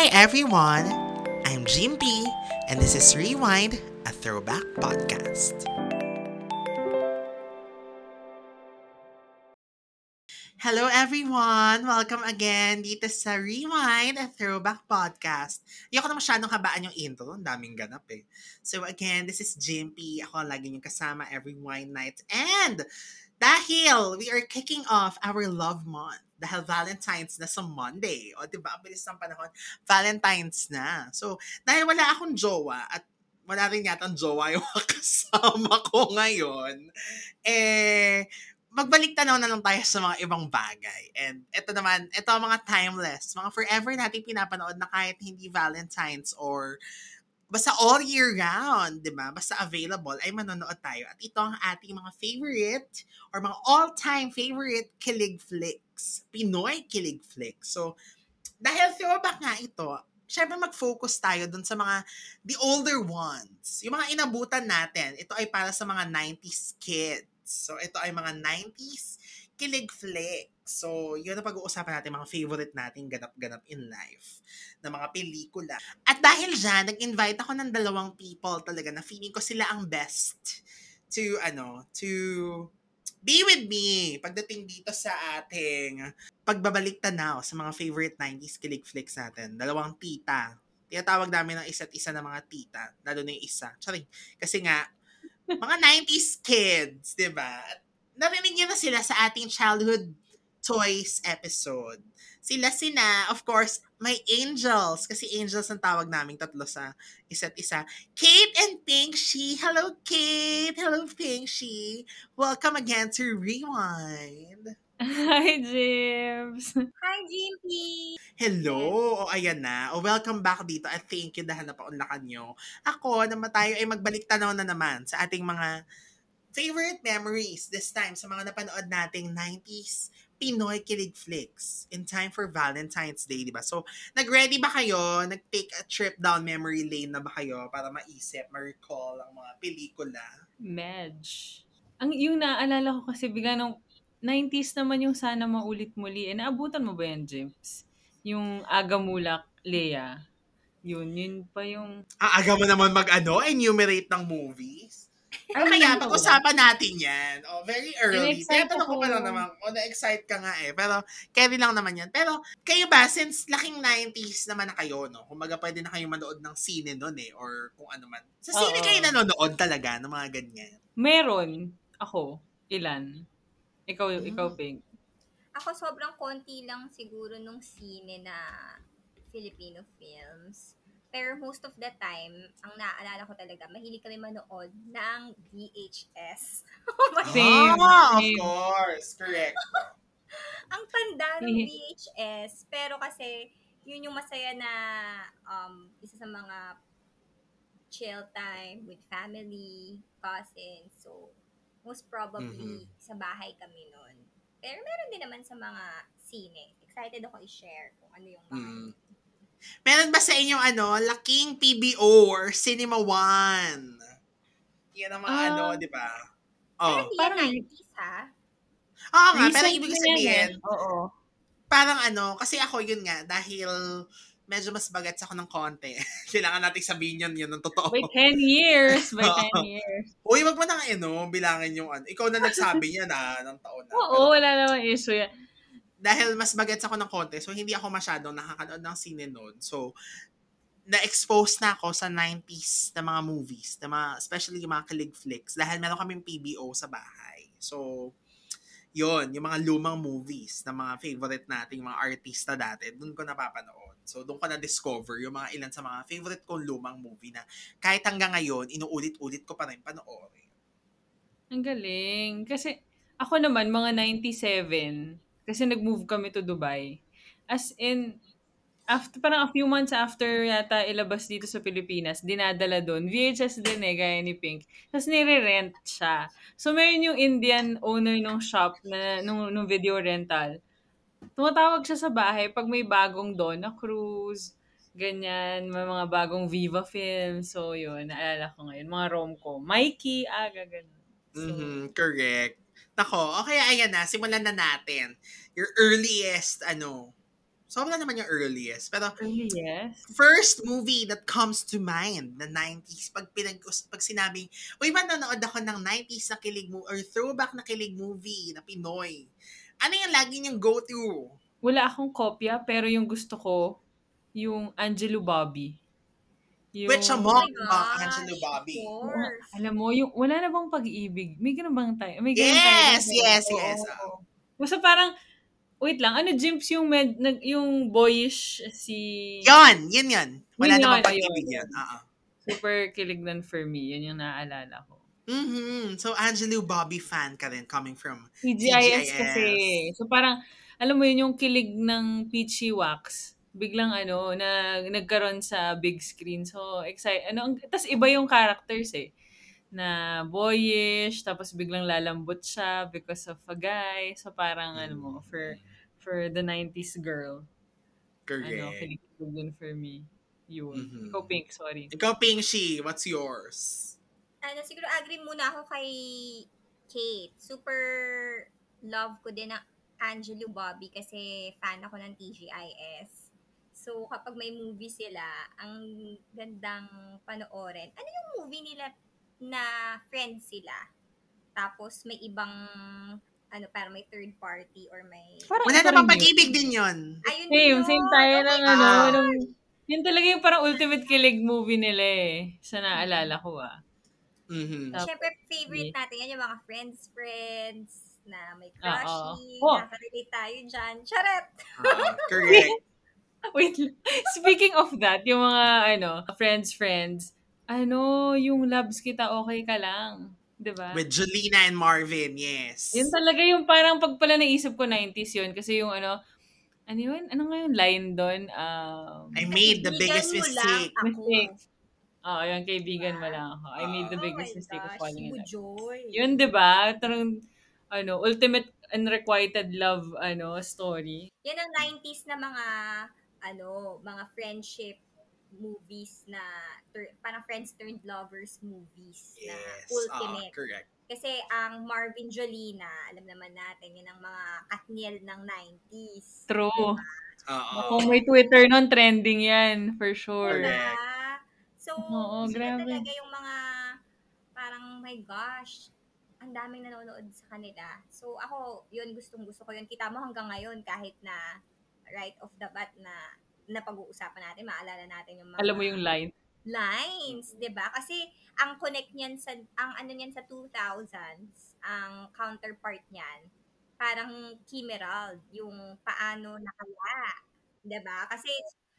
Hi everyone! I'm Jimpy, and this is Rewind, a throwback podcast. Hello everyone! Welcome again dito sa Rewind, a throwback podcast. Ako na masyadong habaan yung intro. Ang daming ganap eh. So again, this is Jimpy. Ako ang lagi yung kasama every wine night. And dahil we are kicking off our love month, dahil Valentine's na sa Monday. O, di ba? Ang bilis ng panahon. Valentine's na. So, dahil wala akong jowa at wala rin yata ang jowa yung kasama ko ngayon, eh, magbalik tanaw na lang tayo sa mga ibang bagay. And ito naman, ito ang mga timeless, mga forever natin pinapanood na kahit hindi Valentine's or basta all year round, di ba? Basta available, ay manonood tayo. At ito ang ating mga favorite or mga all-time favorite kilig flicks. Pinoy kilig flicks. So, dahil throwback nga ito, syempre mag-focus tayo dun sa mga the older ones. Yung mga inabutan natin, ito ay para sa mga 90s kids. So, ito ay mga 90s kilig flicks. So, yun ang pag-uusapan natin, mga favorite nating ganap-ganap in life na mga pelikula. At dahil dyan, nag-invite ako ng dalawang people talaga na feeling ko sila ang best to, ano, to be with me pagdating dito sa ating pagbabalik tanaw sa mga favorite 90s kilig flicks natin. Dalawang tita. Tinatawag namin ng isa't isa na mga tita. Lalo na yung isa. Charing. Kasi nga, mga 90s kids, di ba? Narinig niyo na sila sa ating childhood toys episode. Sila sina, of course, may angels. Kasi angels ang tawag naming tatlo sa isa't isa. Kate and Pink She. Hello, Kate. Hello, Pink She. Welcome again to Rewind. Hi, James. Hi, Jimpy! Hello! O, ayan na. O, welcome back dito at thank you dahil napaunlakan nyo. Ako, naman tayo ay magbalik tanaw na naman sa ating mga favorite memories this time sa mga napanood nating 90s Pinoy kilig flicks in time for Valentine's Day, di ba? So, nag-ready ba kayo? Nag-take a trip down memory lane na ba kayo para maisip, ma-recall ang mga pelikula? Medj. Ang, yung naalala ko kasi bigla nung 90s naman yung sana maulit muli. Eh, naabutan mo ba yan, James? Yung Agamulak, Lea. Yun, yun pa yung... Aaga mo naman mag-ano, enumerate ng movies? Ano Ay, kaya, pag-usapan natin yan. Oh, very early. Na-excite Tinatanong ko pa lang naman, o na-excite ka nga eh. Pero, carry lang naman yan. Pero, kayo ba, since laking 90s naman na kayo, no? Kumbaga, pwede na kayo manood ng sine nun eh, or kung ano man. Sa sine Oo. kayo nanonood talaga ng mga ganyan. Meron. Ako. Ilan? Ikaw, Hmm. ikaw, Pink. Ako sobrang konti lang siguro nung sine na Filipino films. Pero most of the time, ang naaalala ko talaga, mahilig kami manood ng VHS. oh my Same, Ah, of course. Correct. ang tanda ng. VHS. Pero kasi, yun yung masaya na um, isa sa mga chill time with family, cousins. So, most probably, sa bahay kami nun. Pero meron din naman sa mga sine. Excited ako i-share kung ano yung mga Mm. Meron ba sa inyo, ano, laking PBO or Cinema One? Yan ang mga Ah. ano, di ba? Oh. parang- yan 90s ha? Oo nga, pero ibig sabihin, eh. Oo. parang ano, kasi ako yun nga, dahil medyo mas bagats ako ng konti. Kailangan natin sabihin yun, yun ang totoo. By 10 years. By Oo. 10 years. Uy, wag mo nang ano, bilangin yung ano. Ikaw na nagsabi niya na ng taon na. Oo, wala namang issue yan. Dahil mas bagets ako ng konti, so hindi ako masyadong nakakanood ng sine noon. So, na-expose na ako sa 90s na mga movies, na mga, especially yung mga kilig flicks, dahil meron kaming PBO sa bahay. So, yon yung mga lumang movies na mga favorite nating mga artista dati, doon ko napapanood. So, doon ko na-discover yung mga ilan sa mga favorite kong lumang movie na kahit hanggang ngayon, inuulit-ulit ko pa rin panoorin. Ang galing. Kasi ako naman, mga 97, kasi nag-move kami to Dubai. As in, after, parang a few months after yata ilabas dito sa Pilipinas, dinadala doon. VHS din eh, gaya ni Pink. Tapos nire-rent siya. So, meron yung Indian owner ng shop na, nung, nung video rental. Tumatawag siya sa bahay pag may bagong Donna Cruz, ganyan, may mga bagong Viva film. So, yun, naalala ko ngayon. Mga rom-com. Mikey, aga, ganun. So, Mhm, correct. Nako, okay, ayan na, simulan na natin. Your earliest, ano, Sobra naman yung earliest. Pero Earliest? first movie that comes to mind na 90s pag pinag pag sinabing uy manonood ako ng 90s na kilig mo or throwback na kilig movie na Pinoy ano yung lagi niyong go to Wala akong kopya, pero yung gusto ko, yung Angelo Bobby. Yung, which Oh among my mga Angelo Bobby. Alam mo, yung wala na bang pag-ibig? May ganun bang tayo? May ganun Yes, tayo. yes, Oo. yes. Basta parang, wait lang, ano Jimps yung, med, nag, yung boyish si... yon yun yun wala Yun namang yun, pag-ibig yan Oo. Super kilignan for me. Yan yung naaalala ko. Mhm. so Angelo Bobby fan ka rin coming from TGIS TGIS. kasi. So parang, alam mo yun, yung kilig ng Peachy Wax, biglang ano, na nagkaroon sa big screen. So, excited. Ano, tapos iba yung characters eh. Na boyish, tapos biglang lalambot siya because of a guy. So parang ano mo, for for the 90s girl. correct Ano, kilig din for me. Yun. Mhm. Ikaw, Pink, sorry. ikaw Pingshi what's yours ano, siguro agree muna ako kay Kate. Super love ko din ang Angelo Bobby kasi fan ako ng TGIS. So, kapag may movie sila, ang gandang panoorin. Ano yung movie nila na friends sila? Tapos may ibang ano, parang may third party or may... Parang wala namang pag-ibig din yun Ayun Same, yun. same tayo Oh ng ano, God. nung, yun talaga yung parang ultimate kilig movie nila eh. Sa naalala ko ah. Mhm. Tapos, Siyempre, favorite natin yan, yung mga friends, friends, na may Oo. crushing, Oh. nakarelate tayo dyan. Charet! Ah, correct Wait. Speaking of that, yung mga, ano, friends, friends, ano, yung loves kita, okay ka lang. 'Di ba? with Jolina and Marvin yes Yun talaga yung parang pag pala naisip ko 90s yun. Kasi yung ano, ano yun? Ano nga yung line doon? Um, I made the biggest mistake. Mistake. Oo, yung kaibigan mo lang ako. I made the Oh biggest mistake of gosh, falling in love. Yun, di ba? Tarang, ano, ultimate unrequited love, ano, story. Yan ang 90s na mga, ano, mga friendship movies na, tur- parang friends turned lovers movies na Yes. ultimate. Ah, correct. Kasi ang Marvin Jolina, alam naman natin, yun ang mga Katniel ng 90s. True. Oo. Kung may Twitter nun, trending yan, for sure. Diba? So, Oo, sila grabe. talaga yung mga, parang, my gosh, ang daming nanonood sa kanila. So, ako, yun, gustong gusto ko yun. Kita mo hanggang ngayon, kahit na right off the bat na napag-uusapan natin, maalala natin yung mga Alam mo yung line. lines, 'di ba? Kasi ang connect niyan sa ang ano niyan sa 2000s, ang counterpart niyan, parang Kimerald, yung paano na kaya, 'di ba? Kasi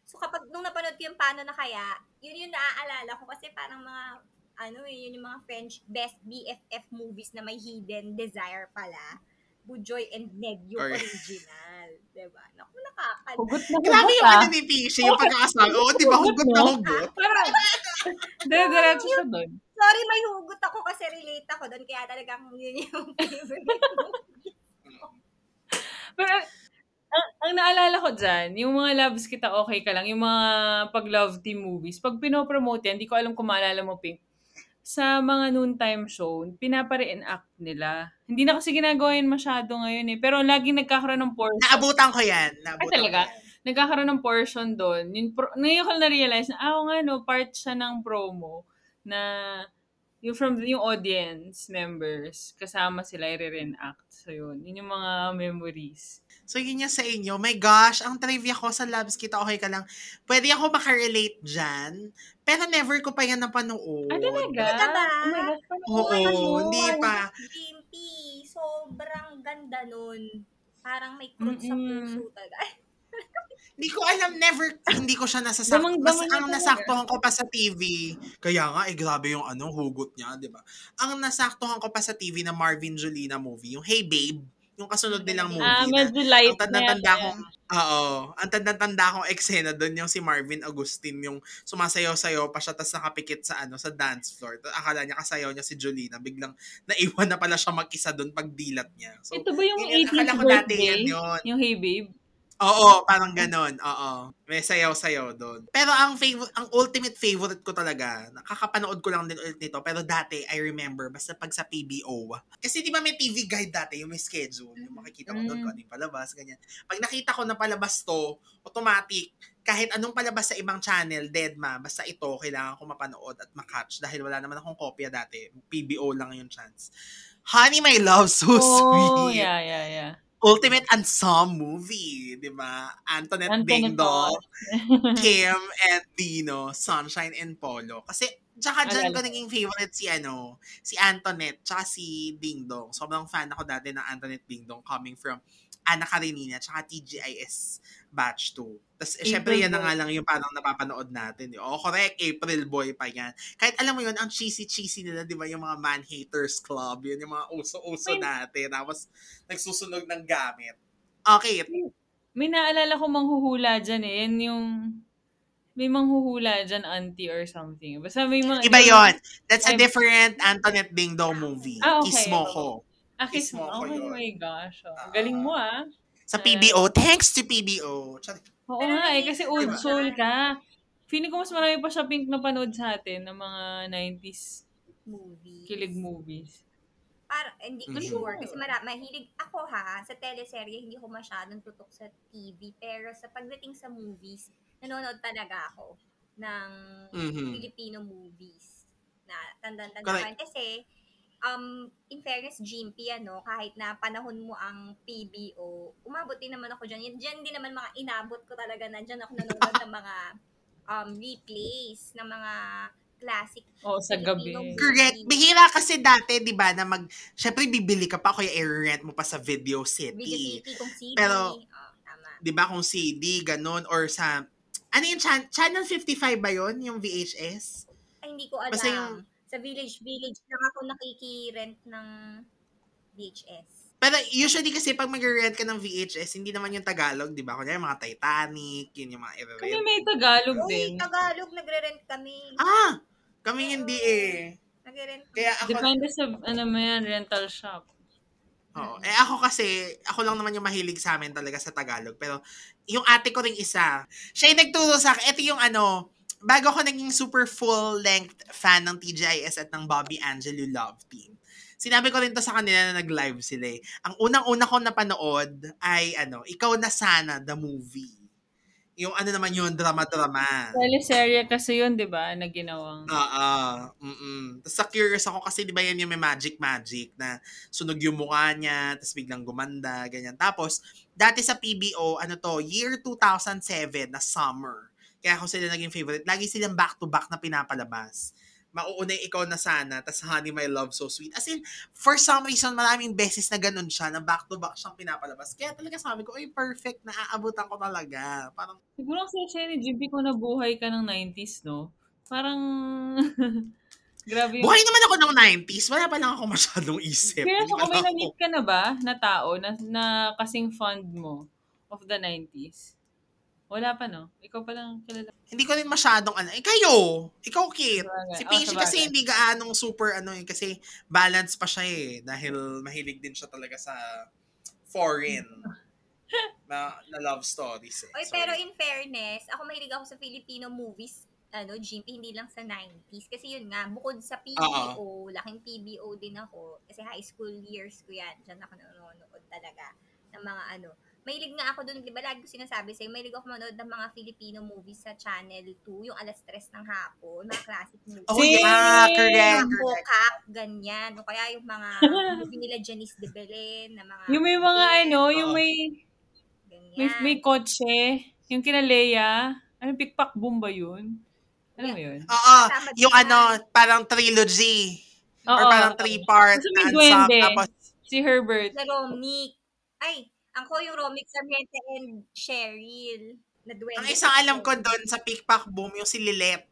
so kapag nung napanood ko yung paano na kaya, yun yung naaalala ko kasi parang mga ano eh, yun yung mga French best BFF movies na may hidden desire pala. Bujoy and Ned yung Correct. Original. 'di ba? Naku, nakakal. Hugot na Grabe hugot yung ah. ano ni Pishi, yung pagkakasal. Oo, di ba? Hugot na hugot. Parang, dire-diretso siya doon. Sorry, may hugot ako kasi relate ako doon. Kaya talagang yun yung favorite. Pero, ang, ang naalala ko dyan, yung mga loves kita, okay ka lang. Yung mga pag-love team movies, pag pinopromote yan, hindi ko alam kung maalala mo, Pink, sa mga noontime show, pinapa-reenact nila. Hindi na kasi ginagawa yun masyado ngayon eh. Pero laging nagkakaroon ng portion. Naabutan ko yan. Naabutan talaga? ko yan. nagkakaroon ng portion doon. Yung pro- ngayon ko na-realize na, ah, nga no, part siya ng promo na yung from yung audience members, kasama sila i-reenact. So yun, yun yung mga memories. So, yun yung sa inyo. My gosh, ang trivia ko sa labs kita, okay ka lang. Pwede ako makarelate dyan. Pero never ko pa yan napanood. Ah, talaga? Talaga ba? Oh my gosh, Oo, mo. hindi pa. Jimpy, sobrang ganda nun. Parang may krut sa Mm-mm. puso talaga. Ay, Hindi ko alam, never, hindi ko siya nasasakto. Mas, ang nasaktuhan ko pa sa TV, kaya nga, eh, grabe yung ano, hugot niya, di ba? Ang nasaktuhan ko pa sa TV na Marvin Jolina movie, yung Hey Babe, yung kasunod nilang movie Ah, medyo light ang tanda-tanda na kong, oo, ang tanda-tanda kong eksena doon yung si Marvin Agustin, yung sumasayaw-sayaw pa siya, tapos nakapikit sa ano, sa dance floor. Tapos akala niya kasayaw niya si Jolina, biglang naiwan na pala siya mag-isa doon pag dilat niya. So, Ito ba yung yun yun, akala 18th ko dati birthday? yan yun. Yung Hey Babe? Oo, parang ganon. Oo. May sayaw-sayaw doon. Pero ang favorite, ang ultimate favorite ko talaga, nakakapanood ko lang din ulit nito, pero dati, I remember, basta pag sa PBO. Kasi di ba may TV guide dati, yung may schedule, yung makikita mo doon Mm. kung ano yung palabas, ganyan. Pag nakita ko na palabas to, automatic, kahit anong palabas sa ibang channel, dead ma, basta ito, kailangan ko mapanood at makatch dahil wala naman akong kopya dati. PBO lang yung chance. Honey, my love, so Oh, sweet. yeah, yeah, yeah. Ultimate ensemble movie, di ba? Antoinette Antoinette Dingdong, Kim and Dino, Sunshine and Polo. Kasi, tsaka dyan ko naging favorite si ano, si Antoinette, tsaka si Dingdong. Sobrang fan ako dati ng Antoinette Dingdong coming from Ana Karenina, tsaka TGIS Batch 2. Tapos, eh, syempre, yan na nga lang yung parang napapanood natin. Oh, correct, April Boy pa yan. Kahit alam mo yun, ang cheesy-cheesy nila, di ba, yung mga Man Haters Club, yun yung mga uso-uso May- dati. Tapos, nagsusunog ng gamit. Okay, May naalala ko manghuhula dyan eh. Yan yung... May manghuhula dyan, auntie or something. Basta may mga... Iba yon. That's a different Antoinette Dingdong movie. Ah, okay. Ko. Kiss mo. Kiss mo ko Oh yun. my gosh. Oh. Ah. Galing mo ah. Sa PBO. Thanks to PBO. Tsaka- Oo nga eh, kasi old Diba? soul ka. Feeling ko mas marami pa siya pink na panood sa atin ng mga 90s Movies. kilig movies. Para, hindi ko Mhm. sure. Kasi mara, mahilig ako ha, sa teleserye, hindi ko masyadong tutok sa TV. Pero sa pagdating sa movies, nanonood talaga ako ng Mhm. Filipino movies. Na tandang-tanda ko. Kasi, um, in fairness, Jimpy, ano, kahit na panahon mo ang PBO, umabot din naman ako dyan. Yan, dyan din naman mga inabot ko talaga na dyan ako nanonood ng mga um, replays, ng mga classic Oo, sa gabi. Correct. Bihira kasi dati, di ba, na mag... Siyempre, bibili ka pa, kuya i-rent mo pa sa Video Video City. City kung CD. Pero- oh, tama. Di ba, kung CD, ganun, or sa... Ano yung chan- Channel 55 ba yon Yung VHS? Ay, hindi ko alam. Basta yung- Sa Village Village lang ako nakiki-rent ng VHS. Pero usually kasi pag mag-rent ka ng VHS, hindi naman yung Tagalog, di ba? Kunyari mga Titanic, yun yung mga Kami i-rent. may Tagalog Uy, din. Tagalog, nagre-rent kami. Ah! Kami hindi eh. Nagre-rent kami. Kaya ako, Depende sa, ano mo yan, rental shop. Oo. Eh ako kasi, ako lang naman yung mahilig sa amin talaga sa Tagalog. Pero yung ate ko ring isa, siya yung nagturo sa akin. Ito yung ano, bago ako naging super full-length fan ng TGIS at ng Bobby Angelo Love Team. Sinabi ko rin to sa kanila na nag-live sila eh. Ang unang-una ko napanood ay ano, Ikaw na Sana, the movie. Yung ano naman yun, drama-drama. Teleserye kasi yun, di ba, na ginawang... Oo. Mm-mm. Tapos sa curious ako kasi di ba yan yung may magic-magic na sunog yung mukha niya, tapos biglang gumanda, ganyan. Tapos, dati sa PBO, ano to, year 2007 na summer. Kaya ako sila naging favorite. Lagi silang back-to-back na pinapalabas. Mauuna yung ikaw na sana, tapos Honey My Love So Sweet. As in, for some reason, maraming beses na ganun siya, na back-to-back siyang pinapalabas. Kaya talaga sabi ko, ay perfect, naaabutan ko talaga. Parang, Siguro kasi siya ni Jimpy kung nabuhay ka ng 90s, no? Parang... Grabe yung... buhay naman ako ng 90s, wala pa lang ako masyadong isip. Pero kung may ako- na-meet ka na ba na tao na, na kasing fond mo of the 90s? Wala pa, no? Ikaw pa lang kilala. hindi ko rin masyadong ano. Eh, kayo! Ikaw, Kit. Sabagay. Si Oh, Peachy sabagay. kasi hindi gaanong super ano eh. Kasi balance pa siya eh. Dahil mahilig din siya talaga sa foreign na, na love stories eh. Oy, So, pero in fairness, ako mahilig ako sa Filipino movies, ano, Jimpy, hindi lang sa 90s. Kasi yun nga, bukod sa PBO, laking PBO din ako. Kasi high school years ko yan. Diyan ako nanonood talaga ng mga ano. Mahilig nga ako doon, di ba lagi ko sinasabi sa'yo, mahilig ako manood ng mga Filipino movies sa Channel 2, yung alas 3 ng hapon, mga classic movies. Oh yeah, correct. Mga ganyan. O kaya yung mga movie nila Janice de Belen, na mga... Yung may mga Yes, ano, yung may, ganyan. may, may kotse, yung kina Leia. Ano, pikpak boom ba yun? Ano mo yun? Oo, yung ano, parang trilogy. or Oo. parang three-part Kasi na duwende. Tapos, Si Herbert. na Romic. Ay, ako yung Romic Sarmiento and Cheryl. Na duwende. ang isang alam ko doon sa Pickpack Boom, yung si Lilet.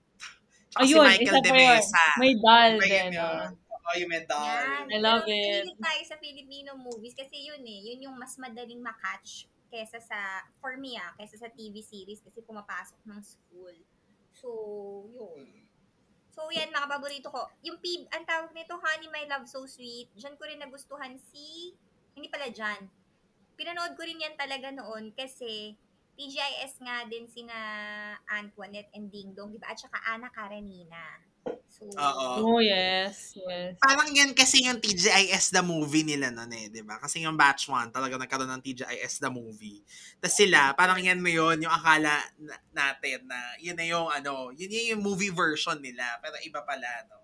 Tsaka si Ayun, Michael isa De. Mesa. May doll yun din. yun? oh. Yung medal. Yan. I love Pero it. mahilig tayo sa Filipino movies kasi yun eh, yun yung mas madaling makatch kesa sa, for me ah, kesa sa TV series kasi pumapasok ng school. So, yun. So, yan, mga paborito ko. Yung PB, ang tawag nito, Honey, My Love, So Sweet. Diyan ko rin nagustuhan si, hindi pala dyan. Pinanood ko rin yan talaga noon kasi TGIS nga din sina Antoinette and Ding Dong, di ba? At saka Ana Karenina. So, Oo. Oh, yes. Yes. Parang yan kasi yung TGIS the movie nila nun eh, di ba? Kasi yung batch 1 talaga nagkaroon ng TGIS the movie. Tapos sila, parang yan mo yun, yung akala na- natin na yun na yung ano, yun yung movie version nila, pero iba pala, no?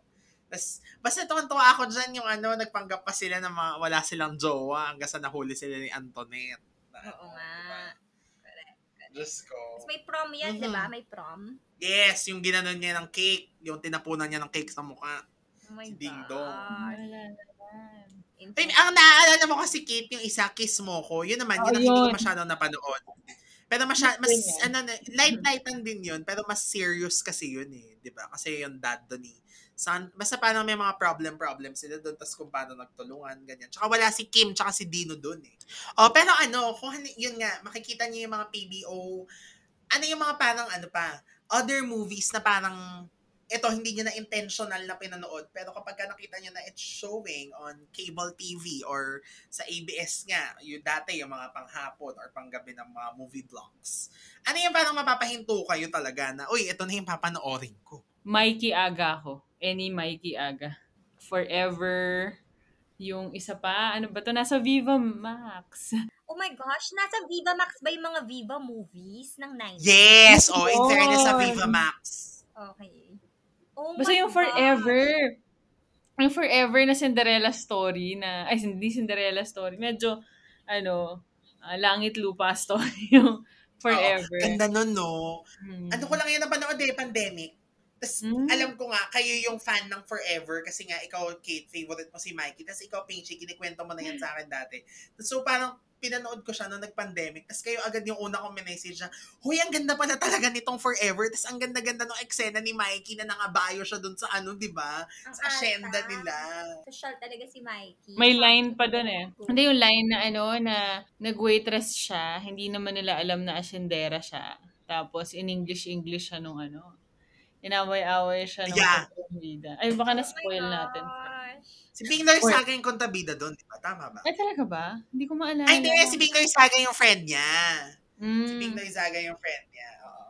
Tapos, basta tuwan-tuwa ako dyan yung ano, nagpanggap pa sila na mga, wala silang jowa hanggang sa nahuli sila ni Antoinette. Na, Oo nga. Diyos ko. Tapos may prom yan, Mhm. di ba? May prom. Yes, yung ginanon niya ng cake, yung tinapunan niya ng cake sa mukha. Oh my Si Ding gosh. Dong. Ay, ang naaalala mo kasi Kate, yung isa, Kiss Mo Ko, yun naman, Oo, yun ang hindi ko yun. masyadong napanood. Pero masya, mas, Yun ano, na- light-lightan din yun, pero mas serious kasi yun eh, di ba? Kasi yung dad doon eh. San, basta parang may mga problem-problem sila doon, tas kung paano nagtulungan, ganyan. Tsaka wala si Kim, tsaka si Dino doon eh. Oh, pero ano, kung yun nga, makikita niyo yung mga PBO, ano yung mga parang ano pa, other movies na parang ito hindi niya na intentional na pinanood pero kapag ka nakita niyo na it's showing on cable TV or sa ABS nga, yung dati yung mga panghapon or panggabi ng mga movie vlogs. Ano yung parang mapapahinto kayo talaga na, uy, ito na yung papanoorin ko. Mikey Aga ako. Any Mikey Aga. Forever. Yung isa pa, ano ba to? Nasa Viva Max. Oh my gosh, nasa Viva Max ba yung mga Viva movies ng 90s? Yes! Oh, in fairness sa Viva Max. Okay. Oh Basta my yung God. Forever. Yung Forever na Cinderella story na, ay, hindi Cinderella story. Medyo, ano, ah, langit lupa story yung Forever. Oo, ganda nun, no? Hmm. Ano ko lang yan napanood eh, pandemic. Tapos, Mm. alam ko nga, kayo yung fan ng Forever kasi nga, ikaw, Kate, favorite mo si Mikey. Tapos ikaw, Pinchy, kinikwento mo na yan sa akin dati. So, parang, pinanood ko siya nung nag-pandemic. Tapos kayo agad yung una kong message na, Huy, ang ganda pala talaga nitong Forever. Tapos ang ganda-ganda ng eksena ni Mikey na nangabayo siya dun sa ano, di ba? Ang Sa asyenda nila. Social talaga si Mikey. May line pa doon eh. Hindi yung line na ano, na nag-waitress siya, hindi naman nila alam na asyendera siya. Tapos in English-English siya nung ano. Inaway-away siya nung Yeah. kontrabida. Ay, baka Oh na-spoil natin. gosh. Si Bing Loy Or- Saga yung kontabida doon, di ba? Tama ba? Ay, talaga ba? Hindi ko maalala. Ay, hindi. Si Bing Loy Saga yung friend niya. Si Mm. Bing Loy Saga yung friend niya. Oo.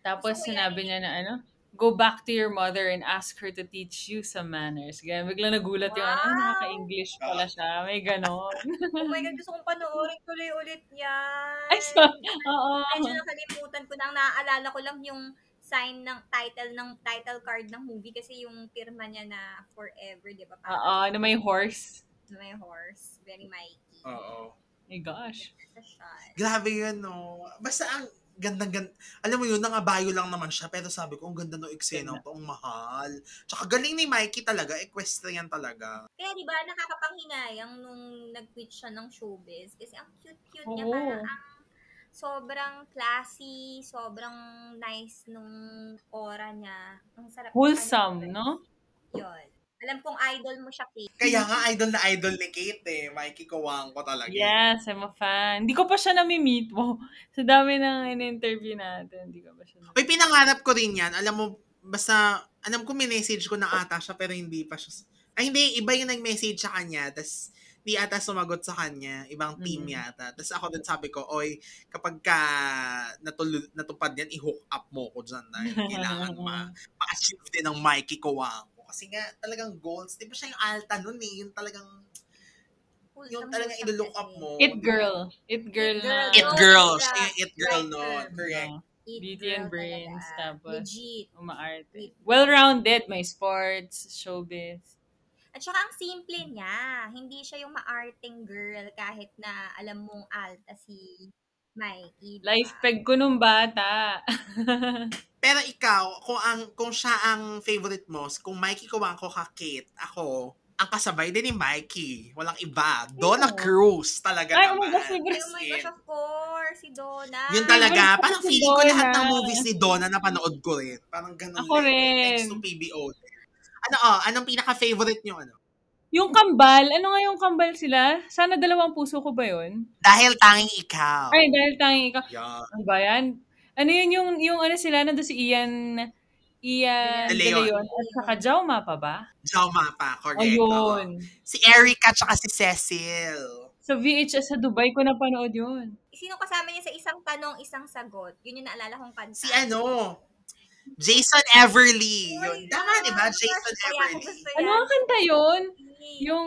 Tapos ko sinabi niya na ano, go back to your mother and ask her to teach you some manners. Kaya biglang nagulat yung ano, "Ay, Wow! nakaka-English pala siya. May ganon. Oh my God, gusto kong panoorin tuloy ulit yan. Ay, so, oo. Medyo nakalimutan ko na. Ang naaalala ko lang yung sign ng title ng title card ng movie kasi yung pirma niya na forever, di ba? Oo, na may horse. Na may horse. Very Mikey. Oo. My gosh. Grabe yun, no? Basta ang gandang ganda. Alam mo yun, nangabayo lang naman siya. Pero sabi ko, ang ganda ng eksena to, ang mahal. Tsaka galing ni Mikey talaga, equestrian talaga. Kaya di ba nakakapanghinayang nung nag-quit siya ng showbiz kasi ang cute-cute niya Oo. parang ang sobrang classy, sobrang nice nung aura niya. Ang sarap. Wholesome, no? Yun. Alam kong idol mo siya, Kate. Kaya nga, idol na idol ni Kate eh. Mikey Kawangko talaga. Yes, I'm a fan. Hindi ko pa siya nami-meet. Wow. Sa dami ng in-interview natin, hindi ko pa siya Uy, pinangarap ko rin yan. Alam mo, basta, alam ko minessage ko na ata siya, pero hindi pa siya. Ay, hindi, iba yung nag-message sa kanya, tas di ata sumagot sa kanya, ibang team Mhm. yata. Tapos ako din sabi ko, oy, kapag ka natul- natupad yan, i-hook up mo ko dyan dahil kailangan ma- ma-achieve din ng Mikey Kawangko. Kasi nga, talagang goals. Di ba siya yung alta nun eh? Yung talagang, yung ilo-look kasi. up mo. It girl. It girl It na. girl. It girl. yeah. Siya yung it girl girl. Correct. Beauty girl and brains, talaga. tapos- Legit. Umaarte. Well-rounded. May sports, showbiz. At saka ang simple niya. Hindi siya yung maarting girl kahit na alam mong alta si Mikey. diba? Life peg ko nung bata. Pero ikaw, kung ang kung siya ang favorite mo, kung Mikey Kawangko ka, Kate, ako, ang kasabay din ni Mikey. Walang iba. Donna Oo. Cruz talaga Ay, oh my naman. gosh, Ay, favorite. oh my gosh, of course. Si Donna. Yun talaga. Favorite ko Parang si feeling ko lahat ng movies ni Donna na panood ko rin. Parang ganun Ako rin. Thanks to PBO. Ano, oh, anong pinaka-favorite nyo? Ano? Yung kambal, ano nga yung kambal sila? Sana dalawang puso ko ba yun? Dahil tanging ikaw. Ay, dahil tanging ikaw. Yan. Ano ba yan? Ano yun yung, yung ano sila, nandun si Ian, Ian De De Leon. Leon. At saka Jauma pa ba? Jauma pa, correct. Ayun. Si Erica tsaka si Cecil. Sa VHS sa Dubai ko napanood yun. Sino kasama niya sa isang tanong, isang sagot? Yun yung naalala kong kanta. Si ano, Jason Everly. Oh Yun. Tama, di ba? Jason Everly. Ano ang kanta yun? Yung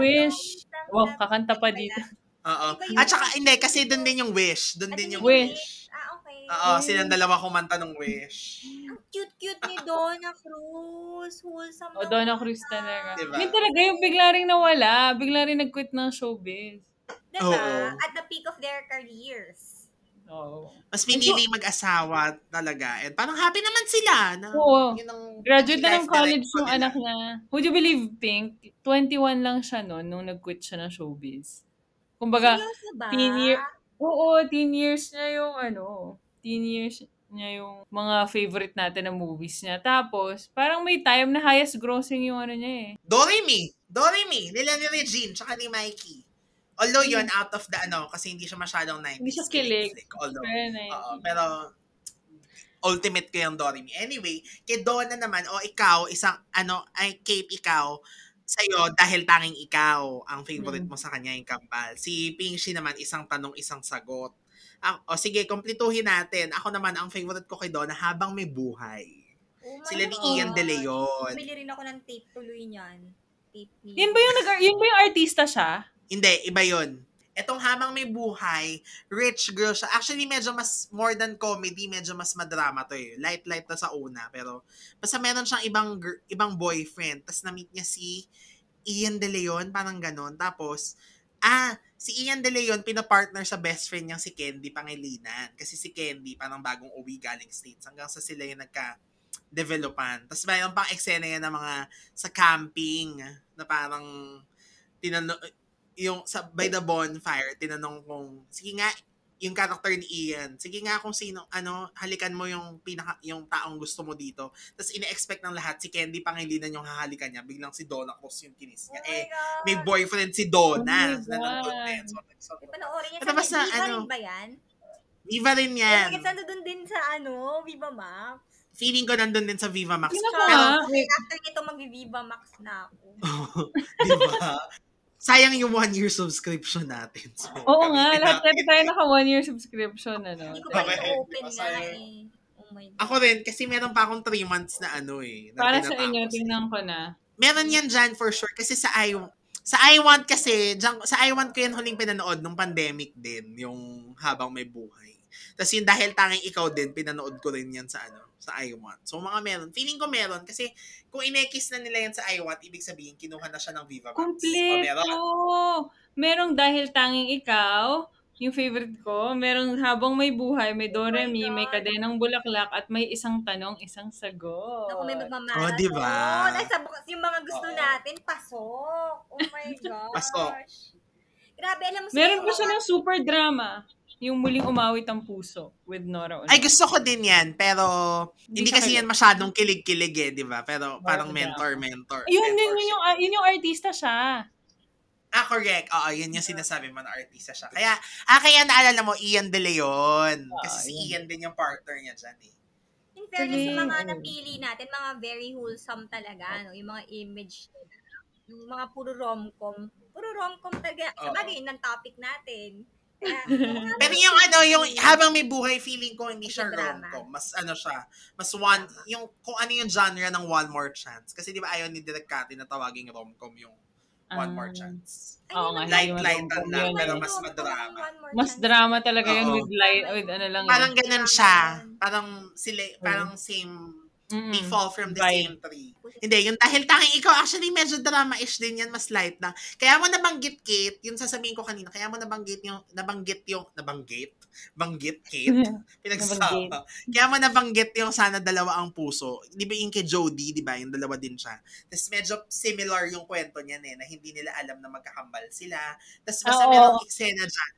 Wish. Wow, kakanta pa dito. Oo. At saka, hindi, kasi doon din yung Wish. Doon Ah, din yung Wish. Wish. Ah, okay. Oo, silang dalawa kumanta ng Wish. Ang cute-cute ni Donna Cruz. Wholesome O, na Donna. Cruz talaga. Diba? Yun talaga yung bigla rin nawala. Bigla rin nag-quit ng showbiz. Diba? Oo. At the peak of their careers. Oo. Mas pinili mag-asawa talaga. And parang happy naman sila. Na, Oo. yun ang Graduate na ng college yung nila. anak niya. Would you believe, Pink? 21 lang siya noon nung nag-quit siya ng showbiz. Kumbaga, teen year, oo, teen years niya yung ano, teen years niya yung mga favorite natin na movies niya. Tapos, parang may time na highest grossing yung ano niya eh. Doremi. Doremi. Nila ni Regine, tsaka ni Mikey. Although yun, out of the ano, kasi hindi siya masyadong 90s. Hindi siya kilig. flick. Although, oo, pero ultimate ko yung Doremi. Anyway, kay Donna naman, o ikaw, isang, ano, ay, Kate, ikaw, sa'yo, dahil tanging ikaw, ang favorite Mm. mo sa kanya yung kambal. Si Pingshi naman, isang tanong, isang sagot. Ah, o sige, kompletuhin natin. Ako naman, ang favorite ko kay Donna, habang may buhay. Oh Sila ni. Ian De Leon. Bumili rin ako ng tape tuloy niyan. Tape ni... Yun ba yung, nag yun ba yung artista siya? Hindi, iba yun. Etong Habang May Buhay, rich girl siya. Actually, medyo mas, more than comedy, medyo mas madrama to eh. Light-light to sa una, pero basta meron siyang ibang ibang boyfriend. Tapos na-meet niya si Ian De Leon, parang ganon. Tapos, ah, si Ian De Leon, pinapartner sa best friend niyang si Candy Pangilinan. Kasi si Candy, parang bagong uwi galing States. Hanggang sa sila yung nagka developan. Tapos mayroon pang eksena yan ng mga sa camping na parang tinanong yung sa by the bonfire tinanong kung sige nga yung character ni Ian sige nga kung sino ano halikan mo yung pinaka yung taong gusto mo dito tapos ine-expect ng lahat si Candy Pangilinan yung hahalikan niya biglang si Donna Cruz yung kinis Oh niya my eh God. may boyfriend si Donna Oh na nandun din so, so panoorin niya. Sa Viva ano, rin ba yan? Viva rin yan. Kasi nandun din sa ano, Viva Max. feeling ko nandun din sa Viva Max ako pero after nito mag-Viva Max na ako. di ba sayang yung one year subscription natin so, Oo kami nga, lahat natin. tayo naka one year subscription, ano. Hindi ko pa Okay. nga Masaya. eh. Oh my God. Ako rin, kasi meron pa akong 3 months na ano eh. Na Para sa inyo, tingnan ko na. Meron yan dyan for sure. Kasi sa I, sa I Want kasi, dyan, sa I Want ko yan huling pinanood nung pandemic din, yung habang may buhay. Tapos yung dahil tanging ikaw din, pinanood ko rin yan sa ano, sa I Want. So mga meron. Feeling ko meron kasi kung inekis na nila yan sa I Want, ibig sabihin kinuha na siya ng Viva Max. O Kompleto! meron. Merong dahil tanging ikaw, yung favorite ko. Merong habang may buhay, may Oh my Doremi, may God. kadenang bulaklak, at may isang tanong, isang sagot. Naku, may magmamarathon. Oh, di ba? Nasa bukas yung mga gusto Oo. natin, pasok. Oh my gosh. Pasok. Grabe, alam mo Meron pa siya ng super drama. Yung muling umawit ang puso with Nora Honor. Ay, gusto ko din yan. Pero, hindi, Hindi kasi kilig. yan masyadong kilig-kilig eh, di ba? Pero parang mentor-mentor. Yun, yun, mentorship. yun, yung, yun yung artista siya. Ah, correct. Oo, yun yung sinasabi mo na artista siya. Kaya, ah, kaya naalala mo, Ian De Leon. Kasi Ah, si yun. Ian din yung partner niya dyan eh. In fairness, yung mga napili natin, mga very wholesome talaga, no? Yung mga image, yung mga puro rom-com. Puro rom-com talaga. Sabagay, yun ang topic natin. Pero yung ano, yung habang may buhay, feeling ko hindi siya rom-com. Mas ano siya, mas one, yung kung ano yung genre ng One More Chance. Kasi di ba ayaw ni Direk Cathy na tawaging rom-com yung One Ah. More Chance. Oo nga, Light, light lang, yun. pero mas madrama. Mas drama talaga yun with light, with ano lang Parang yun. ganun siya. Parang sila, parang same, Mm-mm. they fall from the Vibe. same tree. Hindi, yung dahil tanging ikaw, actually medyo drama-ish din yan, mas light lang. Kaya mo nabanggit, Kate, yung sasabihin ko kanina, kaya mo nabanggit yung, nabanggit yung, nabanggit? Banggit, Kate? Pinagsama. Kaya mo nabanggit yung sana dalawa ang puso. Di ba yung kay Jody, di ba? Yung dalawa din siya. Tapos medyo similar yung kwento niyan eh, na hindi nila alam na magkakambal sila. Tapos basta Oo. merong eksena dyan.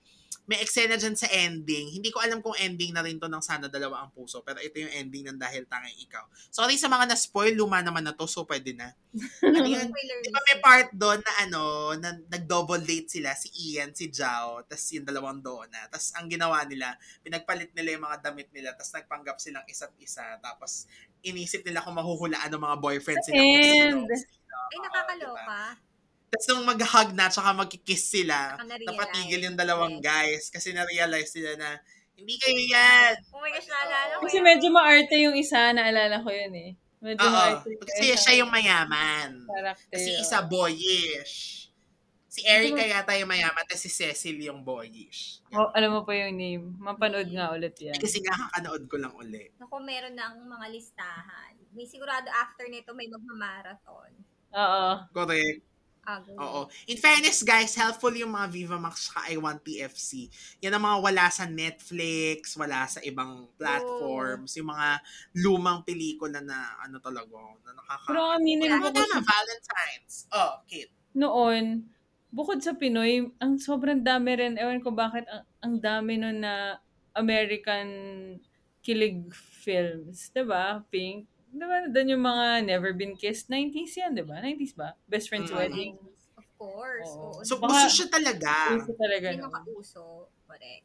May eksena dyan sa ending. Hindi ko alam kung ending na rin to ng sana dalawa ang puso. Pero ito yung ending ng dahil tanging ikaw. Sorry sa mga na-spoil, luma naman na to, so pwede na. Ano yun? Di ba may part doon na ano, na nag-double date sila, si Ian, si Jao, tas yung dalawang Donna. Tas ang ginawa nila, pinagpalit nila yung mga damit nila, tas nagpanggap silang isa't isa. Tapos inisip nila kung mahuhulaan ng mga boyfriends nila. And-. Ay, nakakaloka. diba? Tapos nung mag-hug na, tsaka magkikiss sila, napatigil yung dalawang guys. Kasi na-realize nila na, hindi kayo yan. Oh my gosh, naalala ko Kasi yun. medyo maarte yung isa, naalala ko yun eh. Medyo Oo. maarte. Kasi siya yung mayaman. Character. Si oo. isa boyish. Si Erica yata yung mayaman, tapos si Cecil yung boyish. Oh, alam mo pa yung name. Mapanood nga ulit yan. Kasi nga kakanood ko lang uli. Naku, meron ng mga listahan. May sigurado after nito may magmamarathon. Oo. Correct. Ah. Oo. In fairness, guys, helpful yung mga Viva Max sa I1 PFC. Yan ang mga wala sa Netflix, wala sa ibang platforms, yung mga lumang pelikula na ano talaga, na nakaka... Pero aminin mo na kasi Valentine's? Oh, Kate. noon, bukod sa Pinoy, ang sobrang dami rin, ewan ko bakit, ang, ang dami nun na American kilig films. 'di ba Pink. 'Di ba Doon yung mga Never Been Kissed. 90s yan, 'di ba 90s ba? Best Friend's Mm. Wedding. Of course. Oo. Oo. So, Baka- gusto siya talaga. Uso talaga Yun ang nun. kauso. Correct.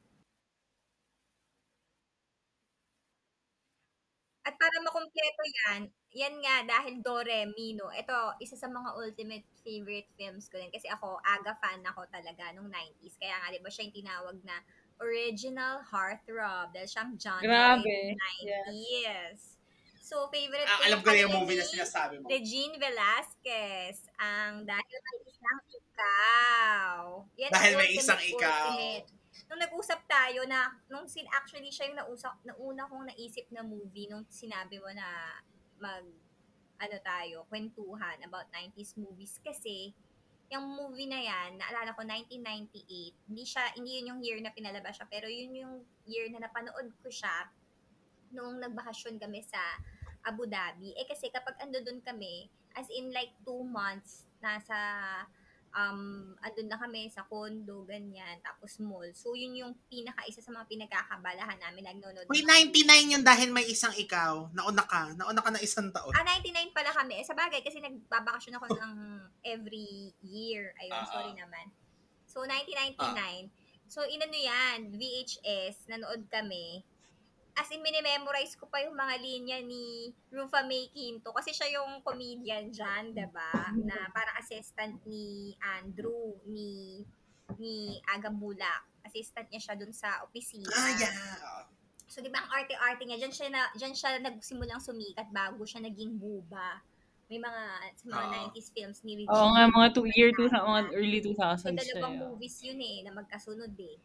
At para makumpleto yan, yan nga, dahil Doremi, no, ito, isa sa mga ultimate favorite films ko din. Kasi ako, aga fan ako talaga nung 90s. Kaya nga, di ba siya yung tinawag na original heartthrob dahil siyang genre Grabe. in the 90s. So, favorite Ah, alam ko na yung movie na sinasabi mo. Regine Velasquez, ang Dahil May Isang Ikaw. Yan Dahil May Isang Ikaw. ultimate. Nung nag-usap tayo na, nung sin actually siya yung nausap, nauna kong naisip na movie nung sinabi mo na mag, ano tayo, kwentuhan about 90s movies. Kasi, yung movie na yan, naalala ko, 1998, hindi siya, hindi yun yung year na pinalabas siya, pero yun yung year na napanood ko siya noong nagbakasyon kami sa Abu Dhabi. Eh kasi kapag ando doon kami, as in like two months, nasa, um, andun na kami sa condo, ganyan, tapos mall. So, yun yung pinaka, isa sa mga pinagkakabalahan namin, nagnonood. Uy, ng- 99 yun dahil may isang ikaw. Nauna ka. Nauna ka na isang taon. Ah, 99 pala kami. Eh, sa bagay, kasi nagbabakasyon ako ng every year. Ayun, Ah, sorry ah. naman. So, 1999. So, inano yan, VHS, nanood kami. As in, minimemorize ko pa yung mga linya ni Rufa May Quinto. Kasi siya yung comedian dyan, 'di ba Na parang assistant ni Andrew, ni ni Aga Mulak. Assistant niya siya dun sa opisina. Ah, yeah. So, di ba, ang arte-arte niya, dyan siya, na, dyan siya nagsimulang sumikat bago siya naging buba. May mga, sa mga Oo. 90s films ni Regine. Oo nga, mga two, year 2000, Velasquez. mga early 2000s May dalawang movies yun eh, na magkasunod eh.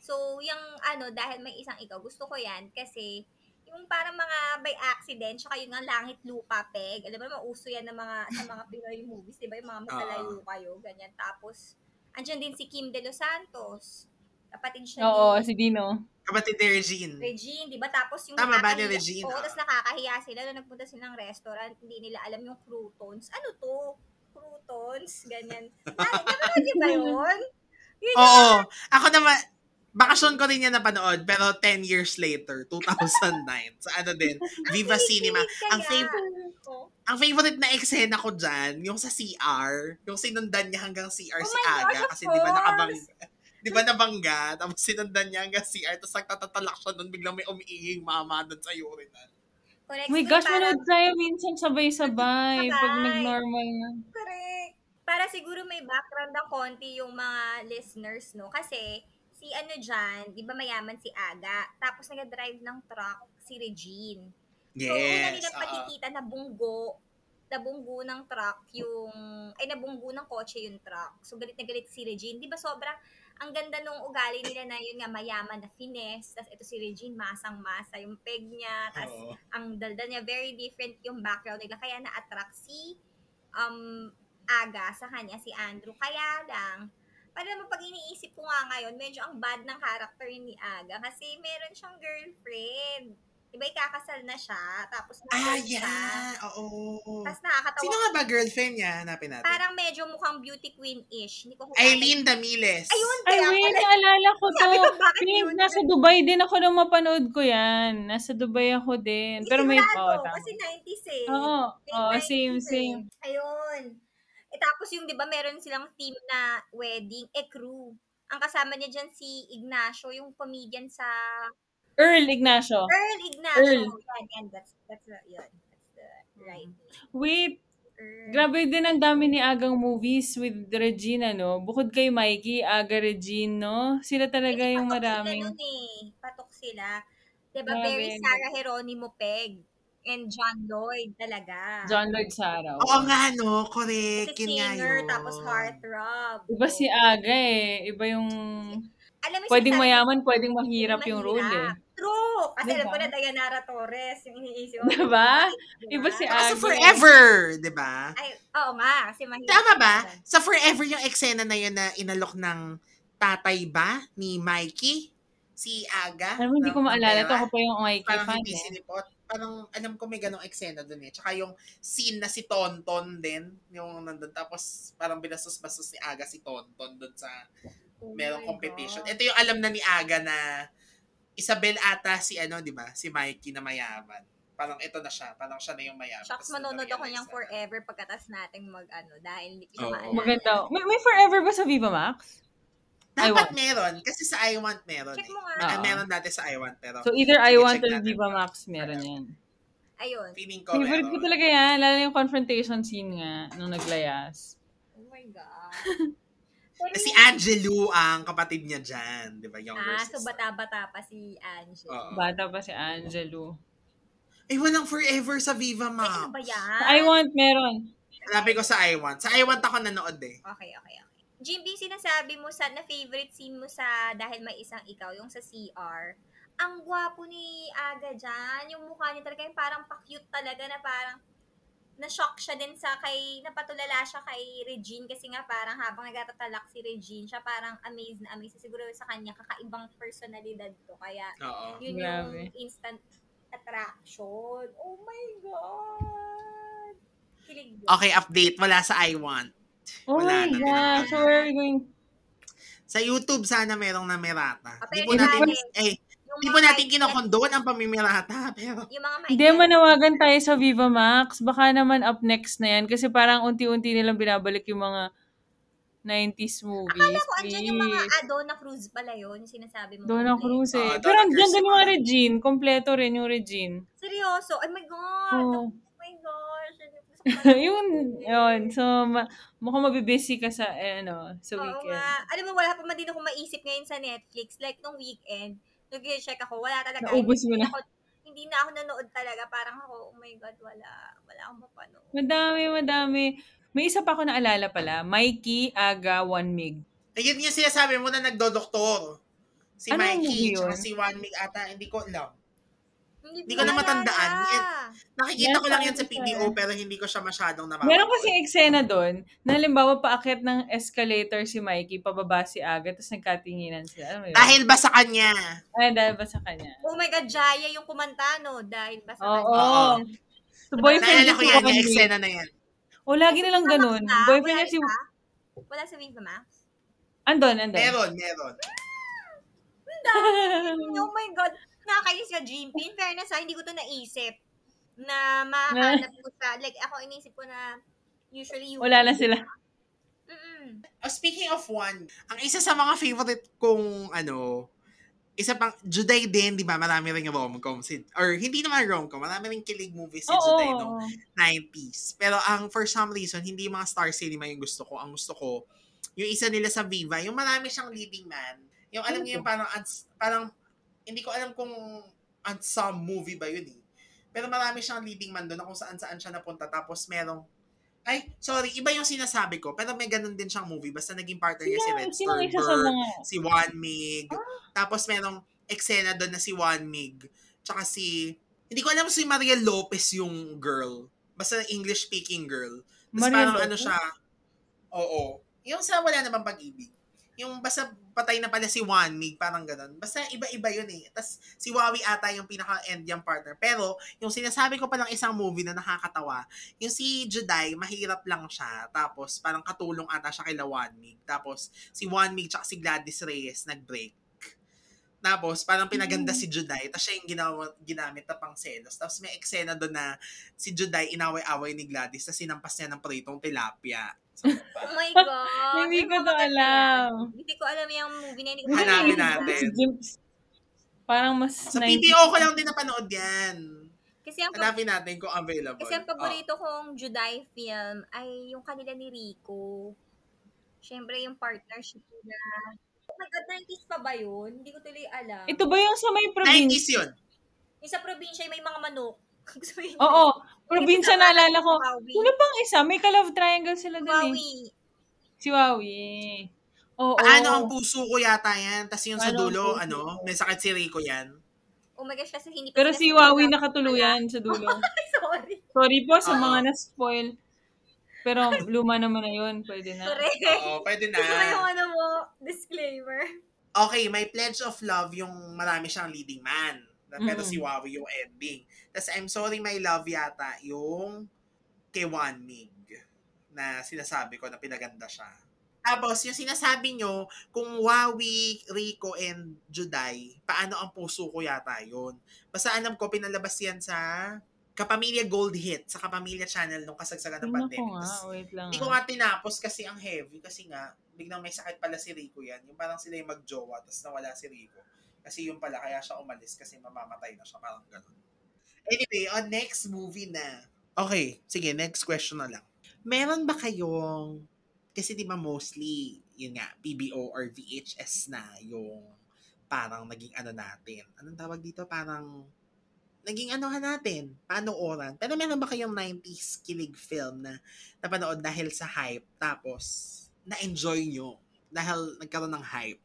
So, yung ano, dahil may isang ikaw, gusto ko yan kasi yung parang mga by accident, tsaka yung nga langit lupa peg. Alam mo naman, uso yan ng mga, sa mga Pinoy movies, di ba? Yung mga magkalayo kayo, ganyan. Tapos, andyan din si Kim De Los Santos. Kapatid siya Oo, ni si Dino. Kapatid ni Regine. Regine, di ba? Tapos yung Tama ba ni nakakahiya- Regine? Oo, tapos nakakahiya sila nung nagpunta silang restaurant, hindi nila alam yung croutons. Ano to? Croutons? Ganyan. Ay, napanood niyo ba yun? Yun Oo. Ako naman, bakasyon ko rin yan napanood, pero 10 years later, 2009. sa ano din, Viva Cinema. Ang, fav- Oh. ang favorite na eksena ko dyan, yung sa CR, yung sinundan niya hanggang CR Oh si gosh, Aga. of Kasi di ba course. nakabangga? Di ba nabangga? Tapos sinundan niya hanggang CR, tapos nagtatatalak siya nun, biglang may umiinging mama doon sa urinal. Correct. Oh my gosh, parang- manood tayo minsan sabay-sabay. Pag nag-normal na. Correct. Para siguro may background na konti yung mga listeners, no? Kasi, si ano dyan, di ba mayaman si Aga, tapos nag-drive ng truck si Regine. So, una Yes. nila pakikita na bunggo, nabunggo ng truck yung, ay nabunggo ng kotse yung truck. So, galit na galit si Regine. Di ba sobrang, ang ganda nung ugali nila na yun nga, mayaman na finesse. Tapos ito si Regine, masang-masa yung peg niya. Tapos Oo. ang daldal niya, very different yung background nila. Kaya na-attract si um, Aga sa kanya, si Andrew. Kaya lang, para naman pag iniisip ko nga ngayon, medyo ang bad ng character ni Aga kasi meron siyang girlfriend. Diba, ikakasal na siya, tapos Ah, yeah. Oo. Tapos nakakatawa. Sino nga ba girlfriend niya? Hanapin natin. Parang medyo mukhang beauty queen-ish. Hindi ko Eileen Damiles. Ayun, Ay, kaya wait, pala. naalala ko to. Sabi ko, bakit yun? nasa Dubai din ako nung mapanood ko yan. Nasa Dubai ako din. Pero may Sigurado, oh, tama. Kasi 90s eh. Oo, Late oo, 90s same, eh. same. Ayun. Eh, tapos yung, di ba, meron silang team na wedding, eh, crew. Ang kasama niya dyan si Ignacio, yung comedian sa Earl Ignacio. Earl Ignacio. Earl. Yan, yan. That's, that's the, yun. That's the right. Wait, Earth. Grabe din ang dami ni Agang movies with Regina, no? Bukod kay Mikey, Aga Regine, no? Sila talaga Kasi yung patok maraming... Sila nun eh. Patok sila. Diba, Grabe. very Sarah Geronimo Peg. And John Lloyd talaga. John Lloyd Sarah. Oo nga, no? Kasi Correct. Nga singer, yun. tapos heartthrob. Iba si Aga eh. Iba yung... Alam mo, Pwedeng sinasabi- mayaman, pwedeng mahirap yung role eh. Mahirap. True! Kasi alam Diba? ko na Dayanara Torres, yung iniisip mo. Diba? Diba? Iba si Saka sa Aga. Forever, di ba? Ay, oo nga, kasi mahirap. Tama ba? Sa Forever yung eksena na yun na inalok ng tatay ba ni Mikey? Si Aga? Alam mo, hindi ko maalala. ng To pera? ako pa yung Mikey Parang fan hindi eh. sinipot. Parang alam ko may ganong eksena dun eh. Tsaka yung scene na si Tonton din, yung nandun. Tapos parang binastos-bastos ni Aga si Tonton dun sa Oh merong competition. God. Ito yung alam na ni Aga na Isabel ata si ano, di ba? Si Mikey na mayaman. Parang ito na siya. Parang siya na yung mayaman. Shucks, manonood ako niyang forever pagkatas nating mag ano, dahil hindi ko siya Oo. maalala. Maganda. May, may forever ba sa Viva Max? I Dapat want. meron. Kasi sa I Want meron Check eh. mo nga. Ah, meron dati sa I Want pero So either I Want or. Viva Max, meron yan. Ayun. feeling ko Favorite ko meron. talaga yan. Lalo yung confrontation scene nga nung naglayas. Oh my God. Si yung- Angelo ang kapatid niya dyan. Di ba? Younger Ah, so sister. bata-bata pa si Angel. Oo. Bata pa si Angelo. Eh, walang forever sa Viva Ay, Max. ano ba yan? I Want, meron. Hanapin ko sa I Want. Sa I Want ako nanood eh. Okay, okay, okay. Jimby, sinasabi mo sa, na favorite scene mo sa Dahil May Isang Ikaw, yung sa CR, ang gwapo ni Aga dyan. Yung mukha niya talaga yung parang pa-cute talaga na parang na-shock siya din sa kay, napatulala siya kay Regine kasi nga parang habang nagtatalak si Regine, siya parang amazed na amazed. Siguro sa kanya, kakaibang personalidad to. Kaya, Oo. yun Grabe. yung instant attraction. Oh my God! Kilig yun. Okay, update. Wala sa I Want. Oh Wala my na, gosh. So where are we going? Sa YouTube, sana merong namirata. Ah, Di pero po natin, eh, Yung di po natin kinokondon ang pamimirata. Pero, Yung mga Hindi, manawagan tayo sa Viva Max. Baka naman up next na yan. Kasi parang unti-unti nilang binabalik yung mga 90s movies. Akala ko andyan yung mga, ah, Donna Cruz pala yun, sinasabi mo. Donna kompleto. Cruz eh. Oo, Pero andyan din yung. Regine. Kompleto rin yung Regine. Seryoso? Oh my God! Oh my gosh! Ano yung gusto ko pala yun, yun. So, ma- mukhang mabibusy ka sa, eh, ano, sa Oo weekend. nga. Alam mo, wala pa man din ako maisip ngayon sa Netflix. Like, nung weekend, nag-check ako, wala talaga. Naubos mo Hindi na. Ako, hindi na ako nanood talaga. Parang ako, oh my God, wala. Wala akong mapanood. Madami, madami. May isa pa ako naalala pala. Mikey, Aga, One Mig. ayun yung sinasabi mo na nagdodoktor. Si Anong Mikey, movie tsaka yun? si Juan Mig ata, hindi ko alam. Hindi ko ko na matandaan. Nakikita ko lang yan sa PBO pero hindi ko siya masyadong namamagod. Meron kasi eksena doon na halimbawa paakyat ng escalator si Mikey, pababa si Aga, tapos nagkatinginan sila. Yun? Dahil ba sa kanya? Ay, dahil ba sa kanya? Oh my God, Jaya yung kumanta, no? Dahil ba sa Oo. kanya? So, boyfriend Naalala niya ko yan, yung eksena na yan. O, lagi nilang ganun. Boyfriend Wala niya si... Wala sa Viva Max? Andon, andon. Meron, meron. Oh my God. Nakakainis ka, Jim. In fairness, ha, hindi ko to naisip na mahanap ko sa, like, ako inisip ko na usually you Wala na sila. Mm-mm. Oh, speaking of one, ang isa sa mga favorite kong ano, isa pang, Juday din, di ba? Marami rin rom-com. Si, or hindi naman rom-com, marami rin kilig movies si Oo. Juday no 90s. Pero ang for some reason, hindi yung mga Star Cinema yung gusto ko. Ang gusto ko, yung isa nila sa Viva, yung marami siyang leading man. Yung alam niyo yung parang, parang, hindi ko alam kung some movie ba yun eh. Pero marami siyang leading man doon na kung saan saan siya napunta. Tapos merong, ay, sorry, iba yung sinasabi ko. Pero may ganun din siyang movie. Basta naging partner niya si Red mga... si Juan Mig. Tapos merong eksena doon na si Juan Mig. Tsaka si, hindi ko alam si Maria Lopez yung girl. Basta English-speaking girl. Tapos Maria parang Lopez? ano siya, oo. Yung sa wala namang pag-ibig. Yung basta patay na pala si Juan Mig, parang ganun. Basta iba-iba yun eh. Tapos si Wawi ata yung pinaka-end yung partner. Pero yung sinasabi ko palang isang movie na nakakatawa, yung si Juday, mahirap lang siya. Tapos parang katulong ata siya kay Juan Mig. Tapos si Juan Mig tsaka si Gladys Reyes nag-break. Tapos, parang pinaganda si Juday. Tapos siya yung ginawa, ginamit na pang selos. Tapos may eksena doon na si Juday inaway-away ni Gladys. Tapos sinampas niya ng pritong tilapia. Oh my God. Hindi ko to alam. Hindi ko alam yung movie na hindi ko Hanapin alam. natin. Jim- Parang mas sa 90s. PBO ko lang din napanood yan. Kasi ang, Hanapin natin kung available. kasi ang paborito kong Juday film ay yung kanila ni Rico. Siyempre yung partnership nila. Oh my God, 90s pa ba yun? Hindi ko tuloy alam. Ito ba yung sa may Oh. probinsya? 90s yun. Yung sa probinsya, may mga manok. Oo, probinsya Yung sa naalala ko. Sino pang isa? May ka-love triangle sila dun eh. Si Wawi. Oo. Paano ang puso ko yata yan? Tapos yung sa Paano ang dulo, puso ano, may sakit si Rico yan. Oh my gosh, kasi hindi pa Pero si. Wawi nakatuluyan sa dulo. Sorry. Sorry po sa Oo. mga na-spoil. Pero luma naman na yun. Pwede na. Correct. Oo, pwede na. Gusto mo yung ano mo, disclaimer. Okay, may Pledge of Love yung marami siyang leading man. Pero Mm. si Wawi yung ending. Tapos I'm Sorry My Love yata yung kay Mig na sinasabi ko na pinaganda siya. Tapos, yung sinasabi nyo, kung Wawi, Rico, and Juday, paano ang puso ko yata yun? Basta alam ko, pinalabas yan sa Kapamilya Gold Hit, sa Kapamilya Channel nung kasagsagan ng pandemic. hindi ko nga tinapos kasi ang heavy kasi nga biglang may sakit pala si Rico yan. Yung parang sila yung magjowa tapos nawala si Rico. Kasi yung pala kaya siya umalis kasi mamamatay na siya parang ganun. Anyway, on next movie na. Okay, sige, next question na lang. Meron ba kayong kasi di ba mostly yun nga PBO or VHS na yung parang naging ano natin. Anong tawag dito? Parang naging anuhan natin, panooran. Pero meron ba kayong 90s kilig film na napanood dahil sa hype tapos na-enjoy nyo dahil nagkaroon ng hype?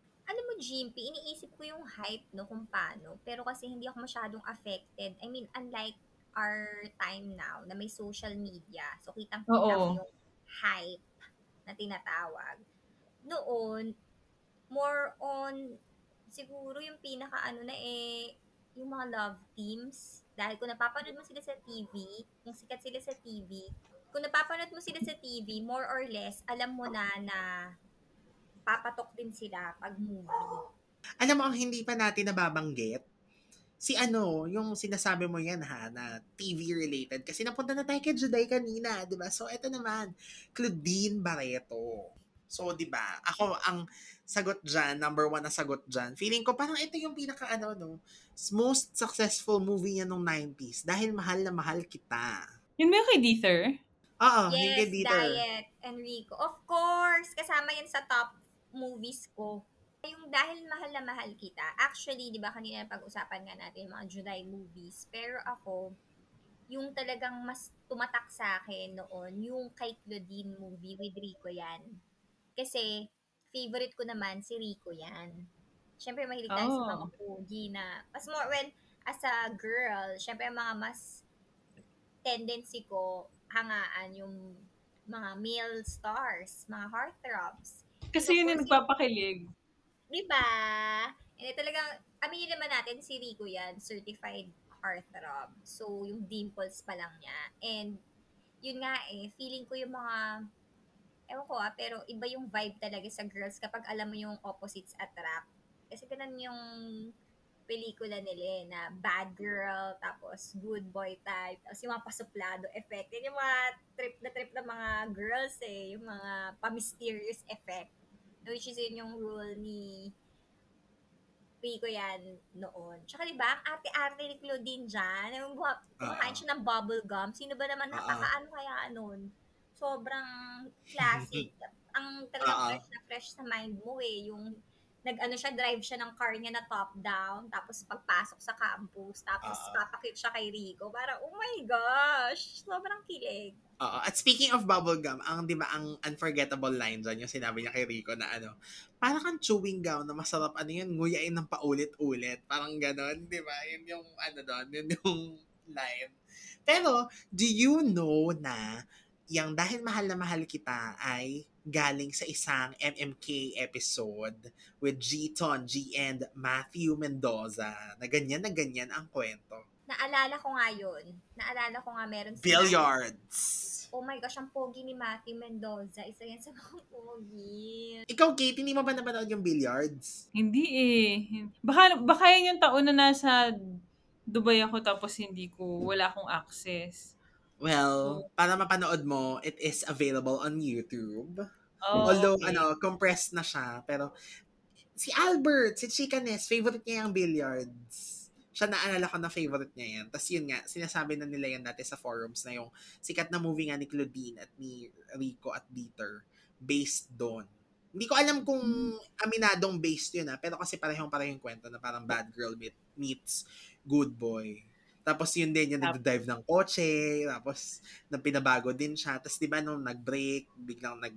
Mo, Jimpy, iniisip ko yung hype, no, kung paano. Pero kasi hindi ako masyadong affected. I mean, unlike our time now, na may social media. So, kitang-kita ko yung hype na tinatawag. Noon, more on, siguro yung pinaka ano na eh, yung mga love teams. Dahil kung napapanood mo sila sa TV, kung sikat sila sa TV, kung napapanood mo sila sa TV, more or less, alam mo na na papatok din sila pag movie. Alam mo, ang hindi pa natin nababanggit, si ano, yung sinasabi mo yan ha, na TV related. Kasi napunta na tayo kay Juday kanina, di ba? So, eto naman, Claudine Barreto. So, di ba, ako ang sagot dyan, number one na sagot dyan. Feeling ko parang ito yung pinaka ano, no, most successful movie niya nung 90s dahil mahal na mahal kita. Yun ba yung kay Deether? Oo, yung yes, kay Dieter. Diet, Enrico. Of course, kasama yan sa top movies ko. Yung dahil mahal na mahal kita, actually, di ba kanina pag-usapan nga natin yung mga July movies, pero ako, yung talagang mas tumatak sa akin noon, yung kay Claudine movie with Rico yan. Kasi, favorite ko naman si Rico yan. Siyempre, mahilig tayo sa Oh. mga pogi na, mas more when, as a girl, siyempre, mga mas tendency ko, hangaan yung mga male stars, mga heartthrobs. Kasi yun yung nagpapakilig. Di ba? Hindi talagang, aminin naman natin, si Rico yan, certified heartthrob. So, yung dimples pa lang niya. And, yun nga eh, feeling ko yung mga, ewan ko ah, pero iba yung vibe talaga sa girls kapag alam mo yung opposites attract. Kasi ganun yung pelikula nila eh, na bad girl, tapos good boy type, tapos yung mga pasuplado effect. Yan yung mga trip na trip ng mga girls eh, yung mga pa-mysterious effect. Which is yun yung rule ni Rico yan noon. Tsaka diba, ang arte-arte ni Claudine dyan, yung buha- kumakain siya ng bubble gum, sino ba naman Oo. nakakaano kaya nun? Sobrang classic. ang talagang fresh na fresh sa mind mo eh, yung nag-ano siya, drive siya ng car niya na top down, tapos pagpasok sa campus, tapos Oo. papakit siya kay Rico. Parang, oh my gosh, sobrang kilig. Oo. At speaking of bubblegum, ang 'di ba ang unforgettable line dyan, yung sinabi niya kay Rico na ano, para kang chewing gum na masarap ano yun, nguyain ng paulit-ulit. Parang ganon, 'di ba? Yun yung ano doon, yun yung line. Pero, do you know na yung dahil mahal na mahal kita ay galing sa isang MMK episode with G-Ton, G and Matthew Mendoza na ganyan na ganyan ang kwento. Naalala ko nga yun. Naalala ko nga meron sila. Billiards. Oh my gosh, ang pogi ni Matthew Mendoza. Isa yan sa mga pogi. Ikaw, Kate, hindi mo ba napanood yung billiards? Hindi eh. Baka, baka yun yung taon na nasa Dubai ako tapos hindi ko, wala akong access. Well, para mapanood mo, it is available on YouTube. Oh, Although, okay. ano, compressed na siya. Pero, si Albert, si Chicanes, favorite niya yung billiards. Siya naalala ko na favorite niya yan. Tapos yun nga, sinasabi na nila yan dati sa forums na yung sikat na movie nga ni Claudine at ni Rico at Dieter based doon. Hindi ko alam kung aminadong based yun ah, pero kasi parehong parehong kwento na parang bad girl meet, meets good boy. Tapos yun din, yung nagdadive ng kotse, tapos nang pinabago din siya. Tapos di ba nung nag-break, biglang nag,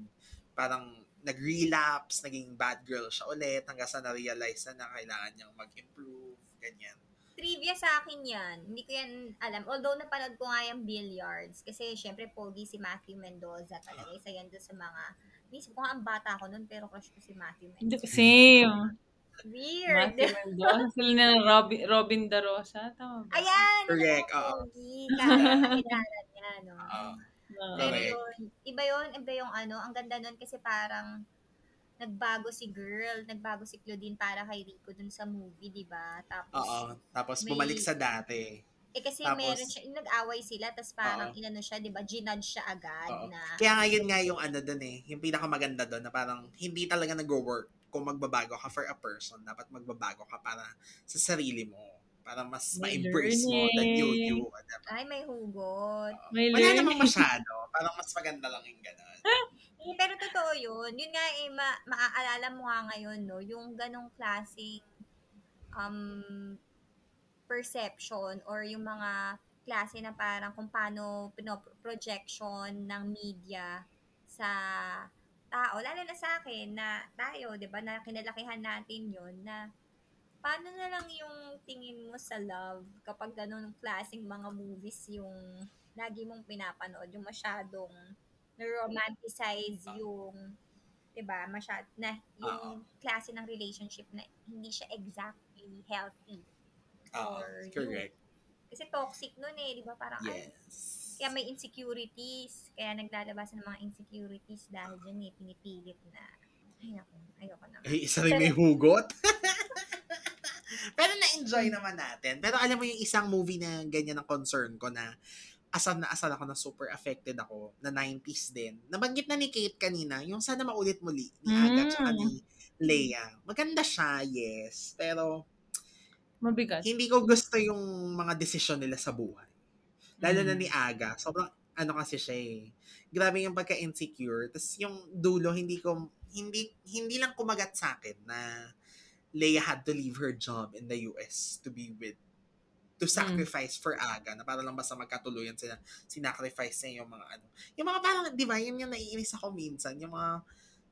parang nag-relapse, naging bad girl siya ulit, hanggang sa na-realize na, na kailangan niyang mag-improve, ganyan. Trivia sa akin yan. Hindi ko yan alam. Although napanood ko nga yung billiards. Kasi syempre pogi si Matthew Mendoza talaga. Isa yan doon sa mga... Mismo ko nga ang bata ko noon pero crush ko si Matthew Mendoza. Same. Weird. Matthew Mendoza. Sila na Robin, Robin Da Rosa. Tama ba? Ayan! Correct, oo. Pogi. Kakilala niya, no? Oo. Pero Correct. yun, iba yun, iba yung ano, ang ganda nun kasi parang nagbago si girl, nagbago si Claudine para kay Rico dun sa movie, di ba? Tapos, Oo. Tapos May- bumalik sa dati. eh kasi tapos- meron siya, nag-away sila, tapos parang Oo. inano siya, di ba? Ginudge siya agad Oo. na, Kaya nga yun nga yung ano dun eh, yung pinakamaganda dun na parang hindi talaga nag-work kung magbabago ka for a person. Dapat magbabago ka para sa sarili mo. Para mas May ma-embrace mo than you, learning. you. Diba? ay, may hugot. May Wala learning. namang masyado. Parang mas maganda lang yung gano'n. Eh, pero totoo yun. Yun nga eh, ma- maaalala mo nga ngayon, no? Yung ganong klaseng um, perception or yung mga klase na parang kung paano pino-projection ng media sa tao, lalo na sa akin, na tayo, di ba, na kinalakihan natin yon na paano na lang yung tingin mo sa love kapag ganun klaseng mga movies yung lagi mong pinapanood, yung masyadong na-romanticize yung 'di ba masyad na yung klase ng relationship na hindi siya exactly healthy Oo, you. correct. Kasi toxic nun eh, 'di ba? Parang ay, Yes. kaya may insecurities, kaya naglalabas ng mga insecurities dahil dyan eh, pinipilit na ay naku, ayoko na. Ay, isa rin may hugot. Pero na-enjoy naman natin. Pero alam mo yung isang movie na ganyan ang concern ko na asal na asal ako na super affected ako na 90s din. Nabanggit na ni Kate kanina, yung sana maulit muli ni Aga Mm. tsaka ni Leia. Maganda siya, yes. Pero Mabigat. hindi ko gusto yung mga desisyon nila sa buhay. Lalo na Mm. ni Aga. Sobrang ano kasi siya eh. Grabe yung pagka-insecure. Tapos yung dulo, hindi ko, hindi, hindi lang kumagat sa akin na Leia had to leave her job in the US to be with to sacrifice for Aga na para lang basta magkatuluyan sila sinacrifice niya yung mga ano yung mga parang di ba yun yung naiinis ako minsan yung mga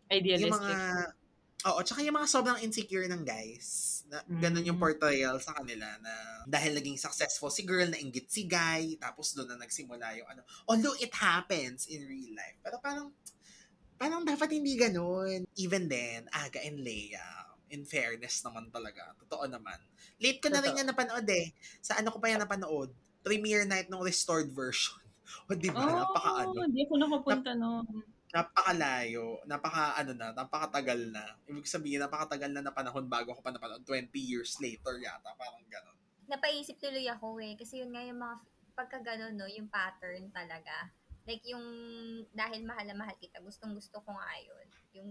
Idealistic. yung mga Oo, tsaka yung mga sobrang insecure ng guys. Na, ganun yung Mm. portrayal sa kanila na dahil naging successful si girl, na inggit si guy, tapos doon na nagsimula yung ano. Although it happens in real life. Pero parang, parang dapat hindi ganun. Even then, Aga and Leia, in fairness naman talaga. Totoo naman. Late ko na rin yan napanood eh. Sa ano ko pa yan napanood? Premiere night ng restored version. O di ba? Oh, Napaka ano hindi ako nakapunta no. napakalayo, napaka ano na, napakatagal na. Ibig sabihin, napakatagal na na panahon bago ako pa napanood. 20 years later yata, parang gano'n. Napaisip tuloy ako eh, kasi yun nga yung mga, pagka ganun, no, yung pattern talaga. Like yung, dahil mahal na mahal kita, gustong gusto ko nga yun, yung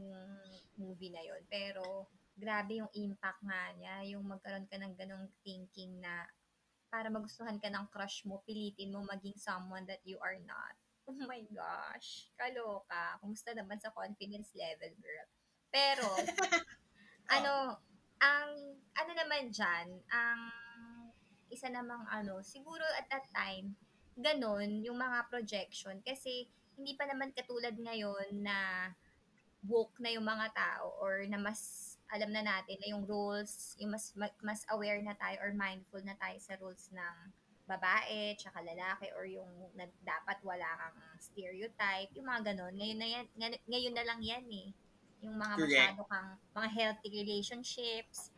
movie na yun. Pero, grabe yung impact nga niya, yung magkaroon ka ng ganong thinking na para magustuhan ka ng crush mo, pilitin mo maging someone that you are not. Oh my gosh, kaloka. Kumusta naman sa confidence level, girl? Pero, ano, ang, ano naman dyan, ang isa namang ano, siguro at that time, ganon yung mga projection. Kasi, hindi pa naman katulad ngayon na woke na yung mga tao or na mas alam na natin na yung rules, yung mas ma- mas aware na tayo or mindful na tayo sa rules ng babae, tsaka lalaki, or yung na, dapat wala kang stereotype, yung mga ganon. Ngayon na, yan, ngay- ngayon na lang yan eh. Yung mga Correct. masyado kang, mga healthy relationships.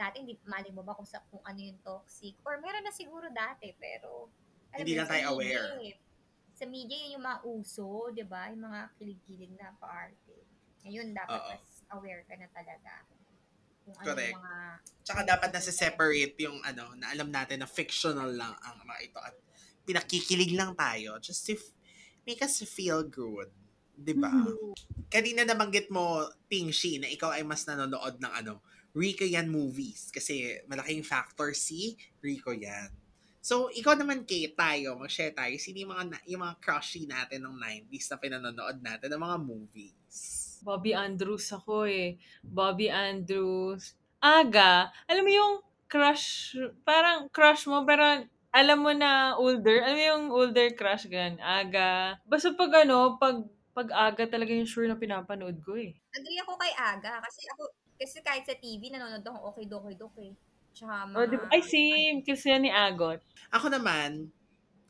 Dati, hindi, mali mo ba kung, sa, kung ano yung toxic? Or meron na siguro dati, pero alam Hindi lang tayo media aware. eh. Sa media, yun yung mga uso, di ba? Yung mga kilig-kilig na paarte. Ngayon, dapat Oo. mas aware ka na talaga. Kung ano Correct. yung mga Tsaka dapat nasa separate yung ano, na alam natin na fictional lang ang mga ito at pinakikilig lang tayo just to f- make us feel good. 'Di ba? Kanina nabanggit mo, Ping Shi, na ikaw ay mas nanonood ng ano, Rico Yan movies. Kasi malaking factor si Rico Yan. So, ikaw naman, Kate, tayo, mag-share tayo. Sino yung mga, na- yung mga crushy natin ng 90s na pinanonood natin ng mga movies? Bobby Andrews ako eh. Bobby Andrews. Aga, alam mo yung crush, parang crush mo, pero alam mo na older. Alam mo yung older crush gan Aga. Basta pag ano, pag pag aga talaga yung sure na pinapanood ko eh. Agree ako kay Aga kasi ako kasi kahit sa TV nanonood ako okay doke doke. Tsaka mga Oh, di ba? Ay, same. Kasi yan ni Agot. Ako naman,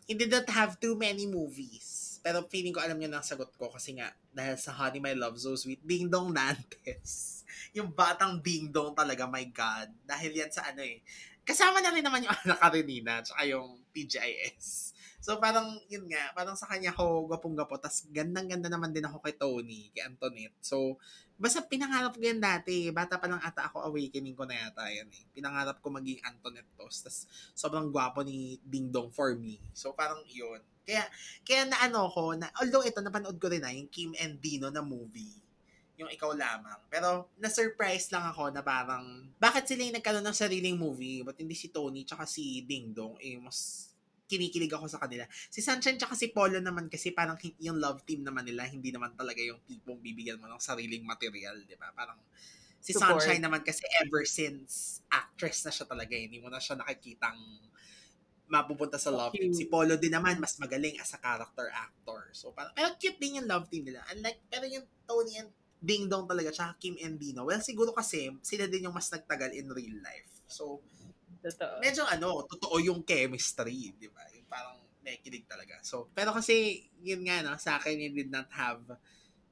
he did not have too many movies. Pero feeling ko alam niyo na ang sagot ko kasi nga, dahil sa Honey My Love So Sweet, Ding Dong Dantes. Yung batang Ding Dong talaga, my God. Dahil yan sa ano eh. Kasama na rin naman yung anak Karenina, tsaka yung TGIS. So parang, yun nga, parang sa kanya ako gwapong-gwapo. Tapos gandang-ganda naman din ako kay Tony, kay Antoinette. So, basta pinangarap ko yan dati. Bata pa lang ata ako, awakening ko na yata yan eh. Pinangarap ko maging Antoinette Tos. Tapos sobrang gwapo ni Ding Dong for me. So parang yun. Kaya, kaya na ano ko, na, although ito, napanood ko rin na, yung Kim and Dino na movie yung ikaw lamang. Pero, na-surprise lang ako na parang, bakit sila yung nagkaroon ng sariling movie? Ba't hindi si Tony tsaka si Ding Dong, eh, mas kinikilig ako sa kanila. Si Sunshine tsaka si Polo naman kasi parang yung love team naman nila, hindi naman talaga yung tipong bibigyan mo ng sariling material, di ba? Parang, si Support. Sunshine naman kasi ever since actress na siya talaga, eh. hindi mo na siya nakikitang mapupunta sa love team. Si Cute. Polo din naman, mas magaling as a character actor. So, parang, pero cute din yung love team nila. Unlike, pero yung Tony and Ding Dong talaga, tsaka Kim and Dino. Well, siguro kasi, sila din yung mas nagtagal in real life. So, Totoo. medyo ano, totoo yung chemistry, di ba? Yung parang nakikinig talaga. So, pero kasi, yun nga, no, sa akin, it did not have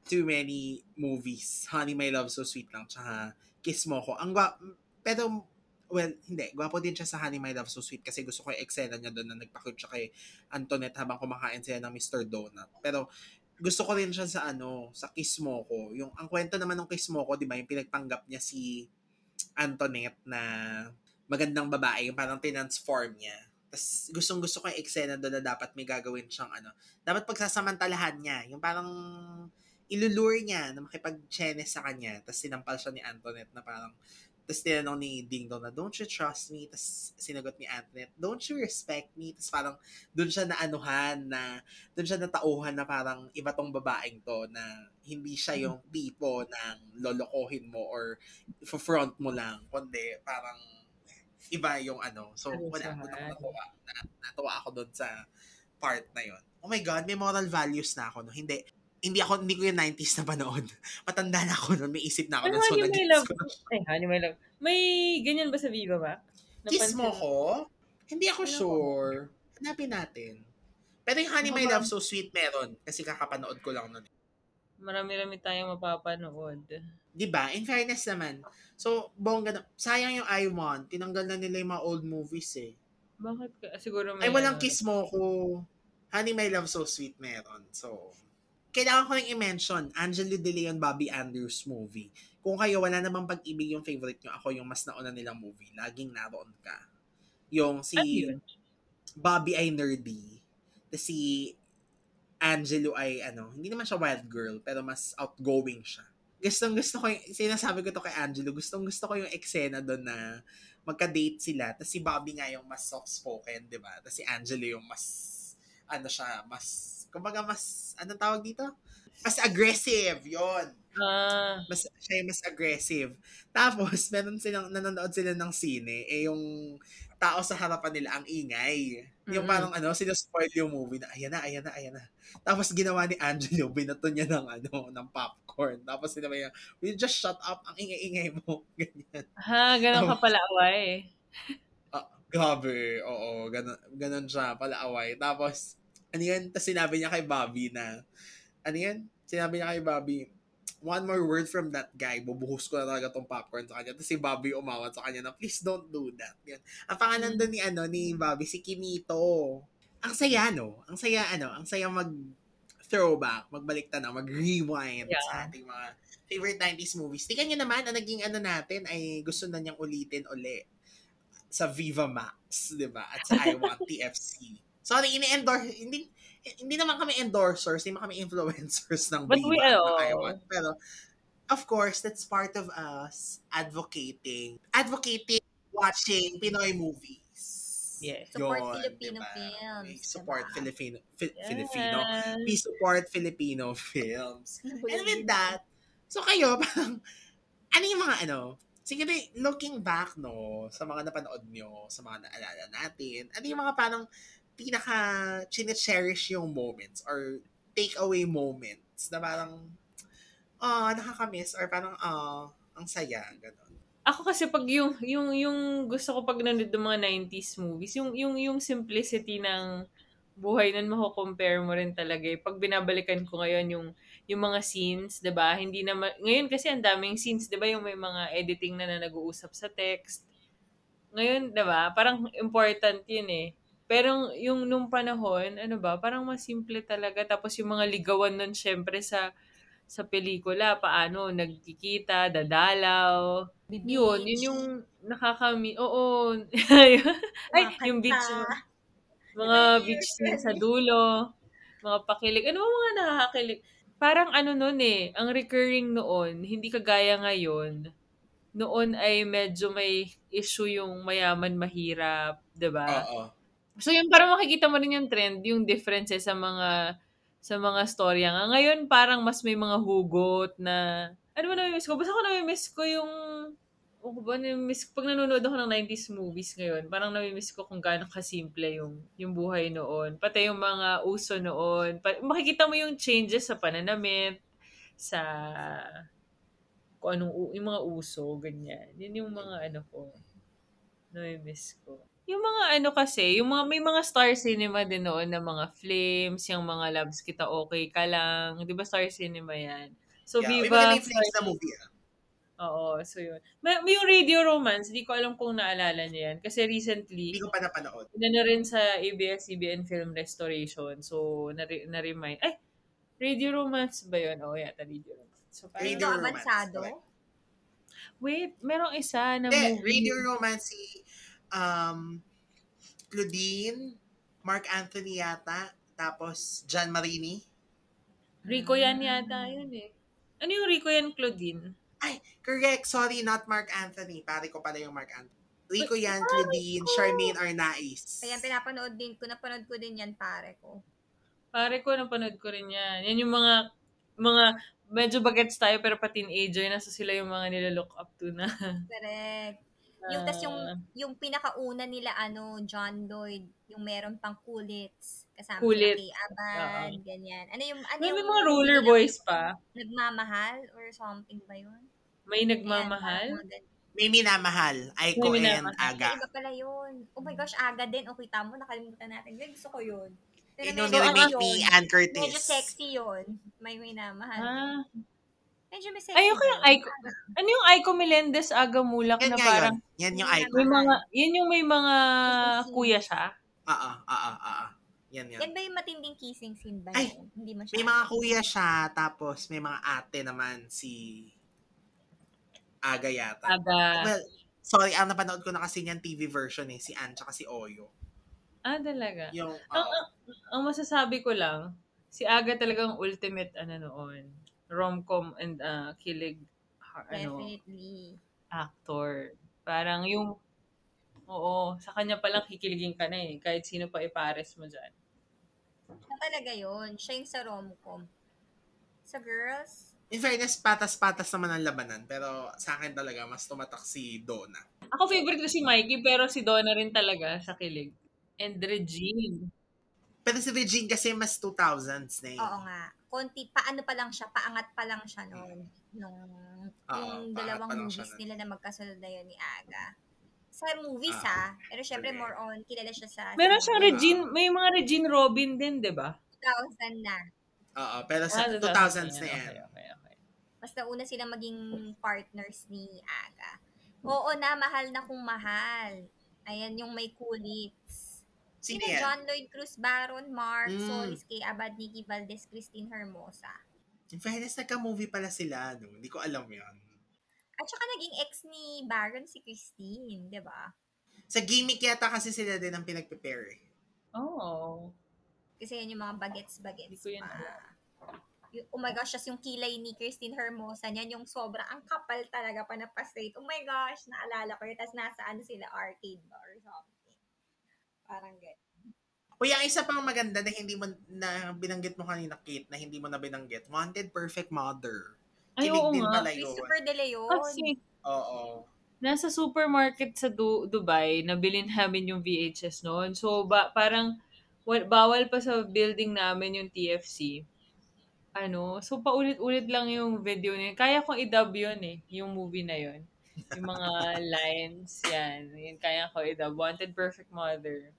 too many movies. Honey, My Love, So Sweet lang, tsaka Kiss Mo Ko. Ang gwa- pero, well, hindi, gwapo din siya sa Honey, My Love, So Sweet kasi gusto ko yung eksena niya doon na nagpakute siya kay Antoinette habang kumakain sila ng Mr. Donut. Pero, gusto ko rin siya sa ano, sa Kiss Mo Ko. Yung, ang kwento naman ng Kiss Mo Ko, di ba, yung pinagpanggap niya si Antoinette na magandang babae, yung parang tinransform niya. Tapos gustong gusto ko yung eksena doon na dapat may gagawin siyang ano. Dapat pagsasamantalahan niya. Yung parang ilulure niya na makipag-chenes sa kanya. Tapos sinampal siya ni Antoinette na parang tapos tinanong ni Ding Dong na, don't you trust me? Tapos sinagot ni Antoinette, don't you respect me? Tapos parang doon siya naanuhan na, doon siya natauhan na parang iba tong babaeng to na hindi siya yung tipo ng lolokohin mo or front mo lang, kundi parang iba yung ano. So, Ano wala. eh? natuwa. Na, natuwa ako doon sa part na yon. Oh my God, may moral values na ako. No? Hindi, hindi ako, hindi ko yung 90s na panood. Matanda na ako noon, may isip na ako Ano nun. So, Honey, My Love? ko. Ay, Honey, My Love. May ganyan ba sa Viva Max? Kiss mo Napansin- ko? Hindi ako Ano ko? sure. Hanapin natin. Pero yung Honey, My Love, So Sweet meron. Kasi kakapanood ko lang nun. Marami-rami tayong mapapanood. Di ba? In fairness naman. So, bongga na. Sayang yung I Want. Tinanggal na nila yung mga old movies eh. Bakit ka? Siguro may... Ay, walang ano, kiss mo ko. Honey, My Love, So Sweet meron. So, kailangan ko rin i-mention, Angelo De Leon, Bobby Andrews movie. Kung kayo, wala namang pag-ibig yung favorite nyo, ako yung mas nauna nilang movie. Laging naroon ka. Yung si Ano yun? Bobby ay nerdy. Tapos si Angelo ay ano, hindi naman siya wild girl, pero mas outgoing siya. Gustong gusto ko yung, sinasabi ko to kay Angelo, gustong gusto ko yung eksena doon na magka-date sila. Tapos si Bobby nga yung mas soft-spoken, di ba? Tapos si Angelo yung mas, ano siya, mas, kumbaga mas, anong tawag dito? Mas aggressive, yon Ah, mas siya yung mas aggressive. Tapos, meron silang, nanonood sila ng sine, eh yung tao sa harapan nila ang ingay. Yung Mm-mm. parang ano, sinaspoil yung movie na, ayan na, ayan na, ayan na. Tapos ginawa ni Angelo, binato niya ng ano, ng popcorn. Tapos sinabi niya, will you just shut up, ang ingay-ingay mo. Ganyan. ha, ganun ka pala away. Ah, grabe, oo, ganun, ganun siya, palaaway. Tapos, ano yun, tapos sinabi niya kay Bobby na, ano yun, sinabi niya kay Bobby, one more word from that guy, bubuhos ko na talaga tong popcorn sa kanya. Tapos si Bobby umawat sa kanya na, please don't do that. Yan. Ang pangalan doon ni, ano, ni Bobby, si Kimito. Ang saya, no? Ang saya, ano, ang saya mag throwback, magbalik na, mag-rewind Yeah. sa ating mga favorite 90s movies. Tingnan nyo naman, ang naging ano natin ay gusto na niyang ulitin uli sa Viva Max, 'di ba? At sa I Want TFC. Sorry, ini-endorse hindi hindi naman kami endorsers, hindi naman kami influencers ng But Viva we, ng ano, I Want, pero of course, that's part of us advocating, advocating watching Pinoy movies. Yes. Support Yun, Filipino diba? films, We support diba? Filipino, Fi- Yes. Filipino. We support Filipino films. And with that, so kayo, parang, ano yung mga ano, siguro looking back, no, sa mga napanood nyo, sa mga naalala natin, ano yung mga parang pinaka cherish yung moments or takeaway moments na parang, ah, nakakamiss or parang, ah, ang saya, gano'n. Ako kasi pag yung yung yung gusto ko pag nanood ng mga 90s movies, yung yung yung simplicity ng buhay nun mako-compare mo rin talaga. eh. Pag binabalikan ko ngayon yung yung mga scenes, 'di ba? Hindi na ma- ngayon kasi ang daming scenes, 'di ba? Yung may mga editing na, na nag-uusap sa text. Ngayon, 'di ba? Parang important 'yun eh. Pero yung nung panahon, ano ba, parang mas simple talaga. Tapos yung mga ligawan nun, syempre, sa sa pelikula, paano, nagkikita, dadalaw. Yun, yun yung nakakami... Oo. Ay, yung beach, kanta. mga beach scene sa dulo, mga pakilig. Ano mga nakakakilig? Parang ano nun eh, ang recurring noon, hindi kagaya ngayon, noon ay medyo may issue yung mayaman mahirap, 'di ba? Oo. So yun parang makikita mo rin yung trend, yung differences sa mga sa mga storya nga. Ngayon parang mas may mga hugot na ano ba nami-miss ko? Basta ko nami-miss ko yung o ba, nami-miss pag nanonood ako ng 90s movies ngayon, parang nami-miss ko kung gaano kasimple yung yung buhay noon. Pati yung mga uso noon. Makikita mo yung changes sa pananamit, sa kung anong yung mga uso, ganyan. Yun yung mga ano ko. Nami-miss ko. Yung mga ano kasi, yung mga may mga star cinema din noon na mga flames, yung mga loves kita okay ka lang. 'Di ba star cinema 'yan? So Yeah, may Viva mga Netflix na Star- movie. ah. Oo, so yun. May, may yung Radio Romance, di ko alam kung naalala niyo yan. Kasi recently, Hindi ko pa napanood. inano rin sa ABS-CBN Film Restoration. So, nare- na-remind. Ay, Radio Romance ba yun? Oo, yata Radio Romance. So, parang, Radio Romance, avansado? correct. wait, merong isa na Hindi, movie. Radio Romance si um, Claudine, Mark Anthony yata, tapos John Marini. Rico yan yata yun eh. Ano yung Rico yan, Claudine? Ay, correct. Sorry, not Mark Anthony. Pare ko pala yung Mark Anthony. Rico yan, Ah, Claudine, Rico. Charmaine Arnaiz. Kaya pinapanood din ko, napanood ko din yan pare ko. Pare ko, napanood ko rin yan. Yan yung mga, mga, medyo bagets tayo pero pa teenager na so sila yung mga nilalook up to na. Correct. Yung tas yung Ah. yung pinakauna nila ano John Lloyd, yung meron pang kulits kasama Kulit. kay Aban, ganyan. Ano yung ano may, yung may mga roller yung boys pa. nagmamahal or something ba yun? May nagmamahal. May minamahal. Aiko May and minamahal. Aga. Iba pala yun. Oh my gosh, aga din. O kita mo, nakalimutan natin. Yun, gusto ko yun. Pero Yun yung niremake ni Ann Curtis. Medyo sexy yun. May minamahal. Ah. Medyo may sexy. Ayoko yung. Aiko. Ano yung Aiko Melendez Aga Mulak Yan na parang yun. Yan yung icon. may mga, yan yung may mga kuya siya. Oo, oo, oo. Yan yan. Yan ba yung matinding kissing scene ba Ay, yun? Hindi masyado. May mga kuya siya, tapos may mga ate naman si Aga yata. Aga. Well, sorry, ang napanood ko na kasi niyan TV version eh, si Ann tsaka si Oyo. Ah, talaga. Yung, Ang, oo. ang, ang masasabi ko lang, si Aga talagang ultimate ano noon. Rom-com and ah, kilig ha- ano, Definitely. actor. Parang yung Oo, sa kanya palang kikiligin ka na eh. Kahit sino pa ipares mo dyan. Siya talaga yun. Siya yung sa rom-com. Sa girls, in fairness, patas-patas naman ang labanan. Pero sa akin talaga, mas tumatak si Donna. Ako favorite ko si Mikey, pero si Donna rin talaga sa kilig. And Regine. Pero si Regine kasi mas 2000s na eh. oo nga. Konti, paano pa lang siya, paangat pa lang siya noon. Nung, Oo, yung dalawang movies nila na magkasunod na yun ni Aga. Sa movies Ah, ha, pero syempre more on, kilala siya sa... Meron sa siyang. Regine, may mga Regine Robin din, di ba? 2000 na. Oo, pero sa Ah, 2000s na yan. Okay, okay, okay. Mas nauna silang maging partners ni Aga. Oo na, mahal na kung mahal. Ayan yung may kulits. Sino Sina yan? John Lloyd Cruz Baron, Mark Mm. Solis, kay Abad, Nikki Valdez, Christine Hermosa. In fairness, nagka-movie pala sila. No? Hindi ko alam yan. At saka naging ex ni Baron si Christine, di ba? Sa gimmick yata kasi sila din ang pinagpe-pair eh. Oh. Kasi yan yung mga Hindi bagets-bagets ko yan alam. yung, oh my gosh, just yung kilay ni Christine Hermosa niyan, yung sobra, ang kapal talaga pa na pa-straight. Oh my gosh, naalala ko yun. Tapos nasa ano sila, arcade ba or something. Parang get. Uy, ang isa pang maganda na hindi mo na binanggit mo kanina, Kate, na hindi mo na binanggit. Wanted Perfect Mother. Ay, Kilig oo din nga. pala yun. Christopher De Leon. Kasi, Oo. nasa supermarket sa Du- Dubai, nabilin namin yung VHS noon. So, ba, parang, wa- bawal pa sa building namin yung TFC. Ano, so paulit-ulit lang yung video na yun. Kaya kong i-dub yun eh, yung movie na yun. Yung mga lines, yan. Yun, kaya ko i-dub. Wanted Perfect Mother.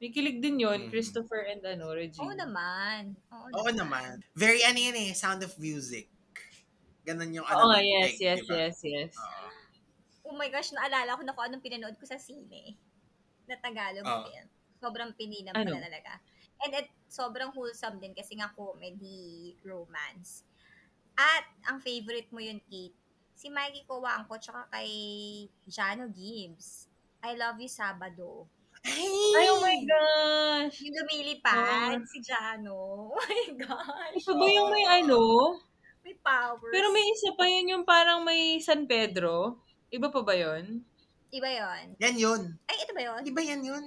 May kilig din yun, Mhm. Christopher and ano, Regine. Oo naman. Oo, Oo naman. Very ano yun eh, Sound of Music. Ganon yung Oo ano. nga, ng yes, yes, diba? yes, yes. Oo. Oh my gosh, naalala ko na kung anong pinanood ko sa sine na Tagalog Ah. film. Sobrang pininam Ano? pala talaga. And it, sobrang wholesome din kasi nga comedy, romance. At ang favorite mo yun, Kate, si Mikey Coangco tsaka kay Jano Gibbs. I Love You Sabado. Ay! Ay, oh my gosh! Yung lumilipad, Ah. si Jano. Oh my gosh. Ito ba yung may ano? May powers. Pero may isa pa yun yung parang may San Pedro. Iba pa ba yun? Iba yon. Yan yun. Ay, ito ba yon? Di ba yan yun?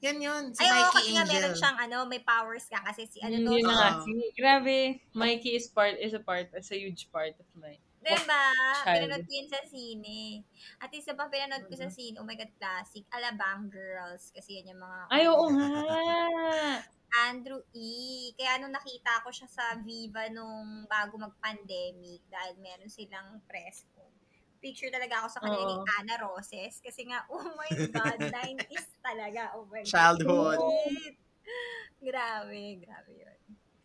Yan yun. Si Ay, oo, Mikey kasi nga Angel. meron siyang ano, may powers ka kasi si ano Yun, to, yun na si- nga. Si- Grabe, Mikey is part, is a part, is a huge part of my... Diba? Child. Pinanood ko yun sa sine. At isa pang pinanood ko sa scene, oh my God, classic, Alabang Girls. Kasi yan yung mga... Ay, oo nga! Andrew E. Kaya nung nakita ko siya sa Viva nung bago mag-pandemic, dahil meron silang press ko, picture talaga ako sa kanila ni Oo. Ana Roses. Kasi nga, oh my God, 90s talaga. Oh my God. Childhood. Grabe, grabe yun.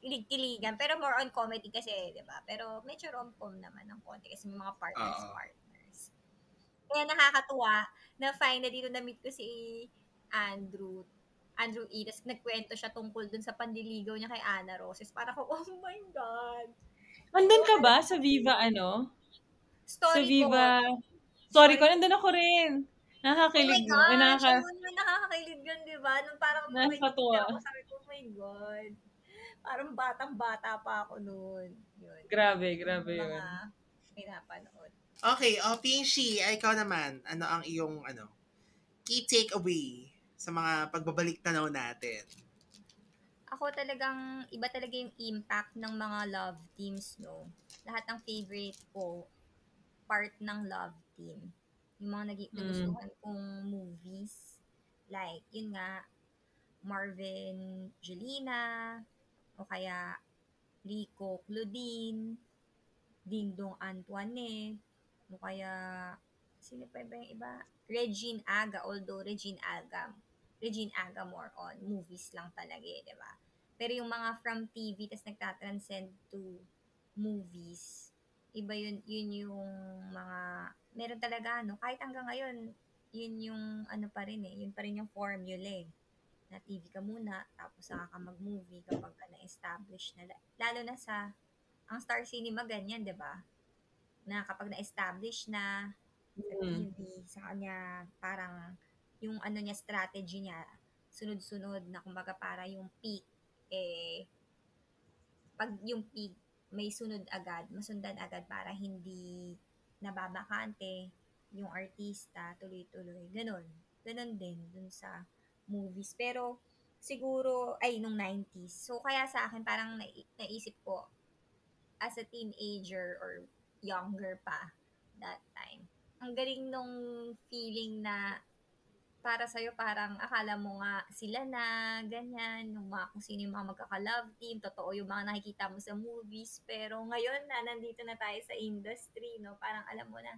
Kilig-kiligan. Pero more on comedy kasi, di ba? Pero medyo rom-com naman ng konti kasi may mga partners, Oo. partners. Kaya nakakatuwa na finally nung na-meet ko si Andrew, Andrew E. Tapos nagkwento siya tungkol dun sa pandiligaw niya kay Ana Roses. Para ko, oh my God. Nandun ka ba sa Viva, ano? Sa Story Viva... ko. Sorry ko, nandun ako rin. Oh my Nakakakilig mo. Ay, gosh, nakaka... nakakakilig yun, di ba? Nung parang Nakakatuwa. sabi ko, oh my God. Parang batang-bata pa ako noon. Yun. Grabe, grabe yun. Mga pinapanood. Okay, o Pinshi, ay, ikaw naman. Ano ang iyong ano, key takeaway sa mga pagbabalik tanaw natin? Ako talagang, iba talaga yung impact ng mga love teams, no? Lahat ng favorite ko, part ng love team. Yung mga nag- Mm. nagustuhan kong movies. Like, yun nga, Marvin Jelena, o kaya Rico Claudine, Dingdong Antoinette, o kaya, sino pa ba yung iba? Regine Aga, although Regine Aga, Regine Aga more on movies lang talaga eh, di ba? Pero yung mga from TV tas nagtatranscend to movies, iba yun, yun yung mga, meron talaga ano, kahit hanggang ngayon, yun yung ano pa rin eh, yun pa rin yung formula eh. Na TV ka muna, tapos saka ka mag-movie kapag ka na-establish na. Lalo na sa, ang Star Cinema ganyan, di ba? Na kapag na-establish na sa Mm. TV, sa kanya, parang, yung ano niya, strategy niya, sunod-sunod na kumbaga para yung peak, eh, pag yung peak, may sunod agad, masundan agad para hindi nababakante yung artista, tuloy-tuloy. Ganon. Ganon din dun sa movies. Pero, siguro, ay, nung 90s. So, kaya sa akin, parang nai- naisip ko, as a teenager or younger pa, that time. Ang galing nung feeling na para sa'yo parang akala mo nga sila na, ganyan, yung mga, kung sino yung mga magkaka-love team, totoo yung mga nakikita mo sa movies, pero ngayon na nandito na tayo sa industry, no, parang alam mo na,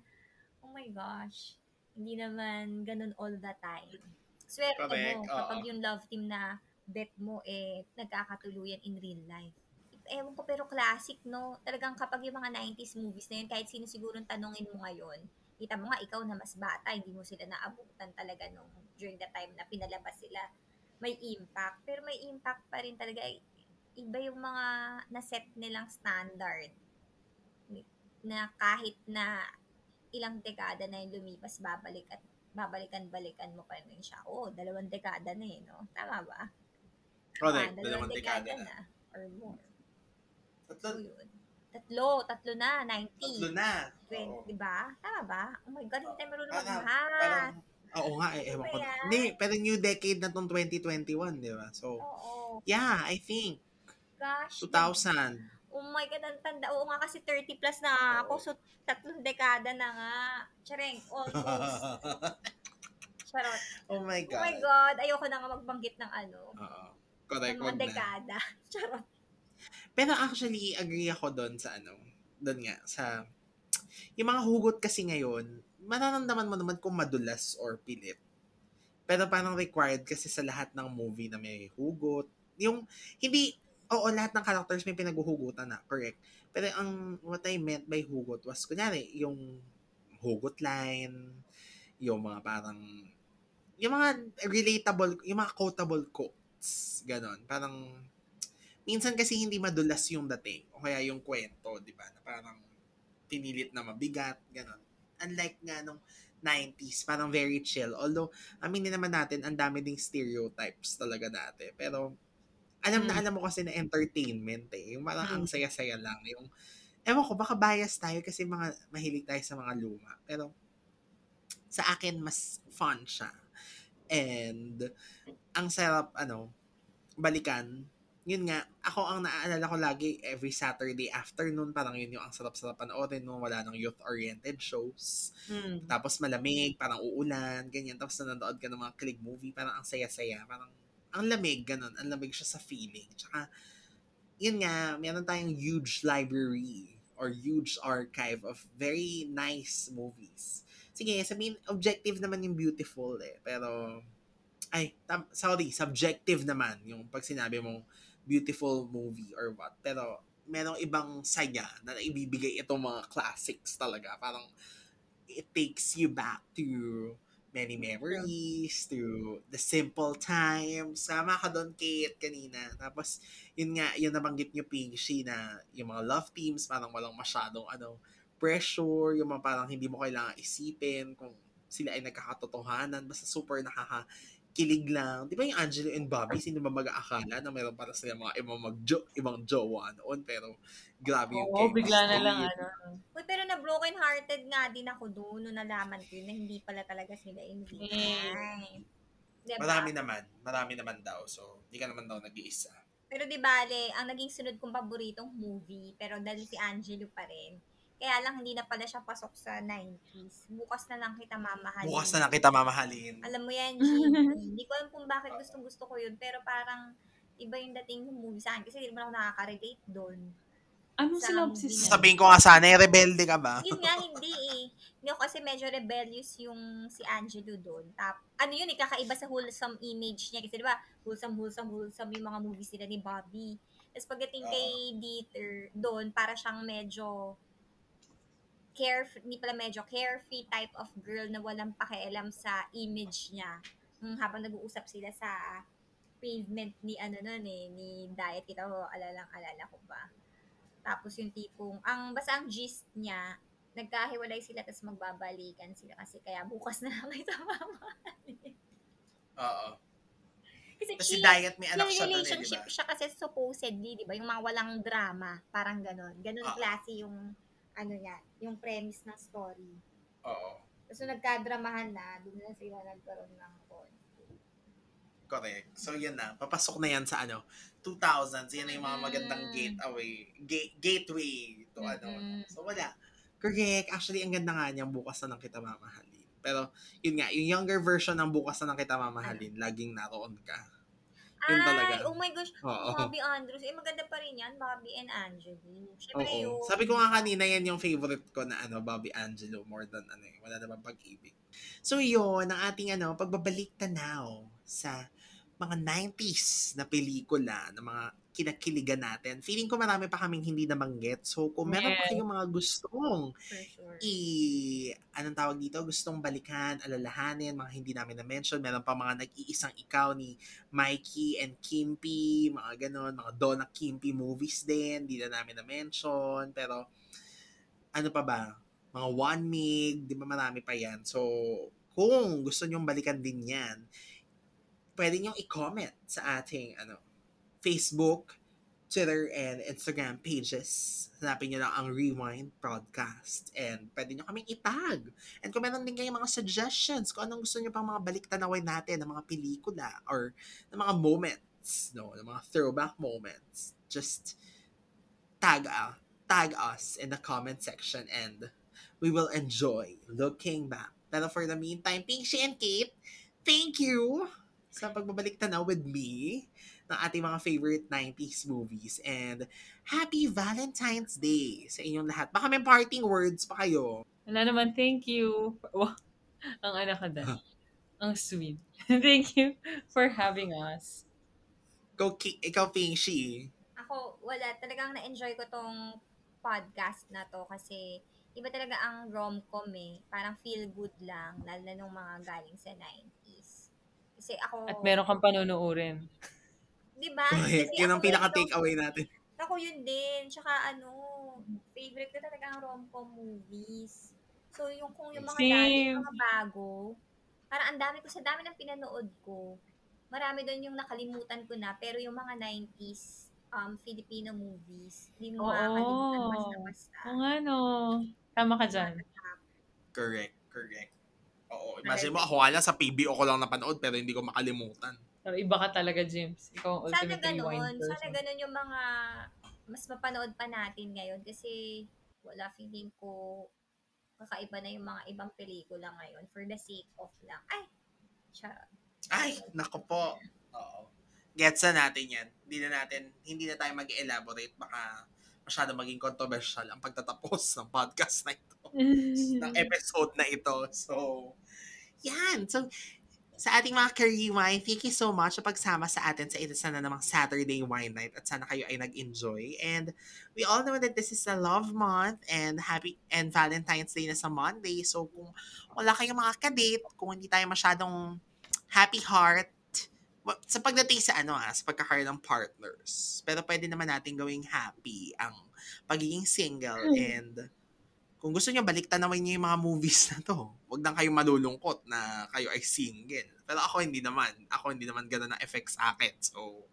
oh my gosh, hindi naman ganun all the time. Swerte Correct, mo oo. kapag yung love team na bet mo eh nagkakatuluyan in real life. Ewan ko pero classic no. Talagang kapag yung mga 90s movies na yun, kahit sino siguro tanongin mo ngayon, kita mo nga ikaw na mas bata, hindi mo sila naabutan talaga nung during the time na pinalabas sila. May impact. Pero may impact pa rin talaga. Iba yung mga na-set nilang standard na kahit na ilang dekada na yung lumipas, babalik at babalikan-balikan mo pa rin siya. Oo, dalawang dekada na eh, no? Tama ba? Correct, Ah, dalawang dekada na. Or more. So, Tatlo, yun. Tatlo, tatlo na, 90. tatlo na. Oo. 20, di ba? Tama ba? Oh my God, hindi tayo marunong parang, oo nga, eh, Ano ewan ba ko. Hindi, pero new decade na tong 2021, di ba? So, Oo. yeah, I think, Gosh. 2000. Oh my God, ang tanda. Oo nga kasi 30 plus na ako. Oo. So, tatlong dekada na nga. Chareng, almost. Charot. oh my Oh my God. God, ayoko na nga magbanggit ng ano. Oo. Ng Correct, mga wag na. dekada. Charot. Pero actually, agree ako doon sa ano, doon nga, sa, yung mga hugot kasi ngayon, mararamdaman mo naman kung madulas or pilit. Pero parang required kasi sa lahat ng movie na may hugot. Yung, hindi, oo, lahat ng characters may pinaghuhugutan na, correct. Pero ang, what I meant by hugot was, kunyari, yung hugot line, yung mga parang, yung mga relatable, yung mga quotable quotes, ganon. Parang, minsan kasi hindi madulas yung dating, o kaya yung kwento, di ba, na parang pinilit na mabigat, ganon. Unlike nga nung 90s, parang very chill. Although, aminin naman natin, ang dami ding stereotypes talaga dati. Pero, alam na Mm. alam mo kasi na entertainment eh. Yung parang ang Mm. saya-saya lang. Yung, ewan ko, baka bias tayo kasi mga mahilig tayo sa mga luma. Pero, sa akin, mas fun siya. And, ang sarap, ano, balikan, yun nga, ako ang naaalala ko lagi every Saturday afternoon, parang yun yung ang sarap-sarap panoorin nung wala ng youth-oriented shows. Mm. Tapos malamig, parang uulan, ganyan. Tapos nanonood ka ng mga click movie, parang ang saya-saya. Parang ang lamig, ganun. Ang lamig siya sa feeling. Tsaka, yun nga, meron tayong huge library or huge archive of very nice movies. Sige, sabihin, objective naman yung beautiful eh. Pero, ay, tam- sorry, subjective naman yung pag sinabi mong beautiful movie or what. Pero, merong ibang saya na naibibigay itong mga classics talaga. Parang, it takes you back to many memories, to the simple times. Sama ka doon, Kate, kanina. Tapos, yun nga, yun nabanggit nyo, Pinchy, na yung mga love teams, parang walang masyadong, ano, pressure, yung mga parang hindi mo kailangan isipin kung sila ay nagkakatotohanan. Basta super nakakakilig lang. Di ba yung Angelo and Bobby, sino ba mag-aakala na meron para sila mga ibang, magjo, ibang jowa noon, pero grabe yung Oo, bigla na lang ano. Uy, pero na broken hearted nga din ako doon nung nalaman ko yun na hindi pala talaga sila invite. Diba? Marami naman. Marami naman daw. So, hindi ka naman daw nag-iisa. Pero di bale, ang naging sunod kong paboritong movie, pero dahil si Angelo pa rin, kaya lang hindi na pala siya pasok sa 90s. Bukas na lang kita mamahalin. Bukas na lang kita mamahalin. Alam mo yan. Hindi ko alam kung bakit gustong gusto ko yun, pero parang iba yung dating ng movie sa akin kasi hindi naman ako nakaka-relate doon. Anong Sa synopsis? Sabihin ko nga sana, eh, rebelde ka ba? Yun nga, hindi eh. Hindi kasi medyo rebellious yung si Angelo doon. Tap, ano yun, eh, kakaiba sa wholesome image niya. Kasi di ba, wholesome, wholesome, wholesome yung mga movies nila ni Bobby. Tapos pagdating kay Dieter, doon, para siyang medyo carefree, hindi pala medyo carefree type of girl na walang pakialam sa image niya. Hmm, habang nag-uusap sila sa pavement ni ano nun eh, ni Diet. Kita ko, alalang alala ko ba. Tapos yung tipong, ang basta ang gist niya, nagkahiwalay sila tapos magbabalikan sila kasi kaya bukas na lang ito mamahalin. Oo. Kasi Tapos si Diet may anak siya doon eh, relationship ba? siya kasi supposedly, di ba? Yung mga walang drama, parang ganon. Ganon Ah. klase yung, ano niya, yung premise ng story. Oo. Tapos nung nagkadramahan na, doon na sila nagkaroon ng conflict. Correct. So, yan na. Papasok na yan sa ano, 2000s. Yan na yung mga magandang Mm. gateway. Ga- gateway to ano. Mm-mm. So, wala. Correct. Actually, ang ganda nga niyang bukas na lang kita mamahalin. Pero, yun nga, yung younger version ng bukas na lang kita mamahalin, laging naroon ka. Yun Ay, talaga. oh my gosh, Oo. Bobby Andrews. Eh, maganda pa rin yan, Bobby and Angelo. Siyempre Oo. yun. Sabi ko nga kanina, yan yung favorite ko na ano, Bobby Angelo more than ano eh. Wala naman pag-ibig. So yun, ang ating ano, pagbabalik tanaw sa mga 90s na pelikula, na mga kinakiligan natin. Feeling ko marami pa kaming hindi nabanggit. So kung meron pa Yes. kayong mga gustong For sure. i anong tawag dito, gustong balikan, alalahanin, mga hindi namin na-mention. Meron pa mga nag-iisang ikaw ni Mikey and Kimpy, mga ganon, mga Donna Kimpy movies din, hindi na namin na-mention. Pero, ano pa ba? Mga One Mig, di ba marami pa yan. So, kung gusto nyong balikan din yan, pwede nyong i-comment sa ating ano, Facebook Twitter and Instagram pages. Hanapin nyo lang ang Rewind Podcast. And pwede nyo kaming itag. And kung meron din kayong mga suggestions, kung anong gusto nyo pang mga balik-tanawin natin ng mga pelikula or ng mga moments, no, ng mga throwback moments, just tag, uh, tag us in the comment section and we will enjoy looking back. Pero for the meantime, Pinky and Kate, thank you sa pagbabalik tanaw with me ng ating mga favorite 90s movies. And happy Valentine's Day sa inyong lahat. Baka may parting words pa kayo. Wala naman, thank you. Wow, ang anak ka dahil. ang sweet. thank you for having us. Go, Ki- ikaw, Pinky. Ako, wala. Talagang na-enjoy ko tong podcast na to kasi iba talaga ang rom-com eh. Parang feel good lang, lalo na nung mga galing sa 90s. Kasi ako, At meron kang panunuorin. Di ba? Correct. Kasi Yun ang pinaka-take away natin. Ako yun din. Tsaka ano, favorite ko talaga ang rom-com movies. So, yung kung yung mga dati, Same. mga bago, parang ang dami ko, sa dami ng pinanood ko, marami doon yung nakalimutan ko na, pero yung mga 90s um, Filipino movies, hindi mo Oo. makakalimutan basta-basta. Oo nga no. Tama ka dyan. Correct, correct. Oo, imagine mo, ako nga lang sa PBO ko lang napanood pero hindi ko makalimutan. Pero iba ka talaga, James. Ikaw ang Sana ultimate rewind ganun. person. Sana ganun yung mga mas mapanood pa natin ngayon kasi wala feeling ko kakaiba na yung mga ibang pelikula ngayon for the sake of lang. Ay! Charot. Ay, nako po. Oo. Gets na natin yan. Hindi na natin, hindi na tayo mag-elaborate. Baka masyado maging controversial ang pagtatapos ng podcast na ito. ng episode na ito. So, yan. So, sa ating mga ka-rewind, thank you so much sa pagsama sa atin sa isa na namang Saturday wine night at sana kayo ay nag-enjoy. And we all know that this is a love month and happy and Valentine's Day na sa Monday. So kung wala kayong mga kadate, kung hindi tayo masyadong happy heart, sa pagdating sa ano ah, sa pagkakaroon ng partners. Pero pwede naman natin gawing happy ang pagiging single and kung gusto niyo balik tanawin niyo yung mga movies na to. Huwag lang kayong malulungkot na kayo ay single. Pero ako hindi naman. Ako hindi naman ganun ang effect sa akin. So,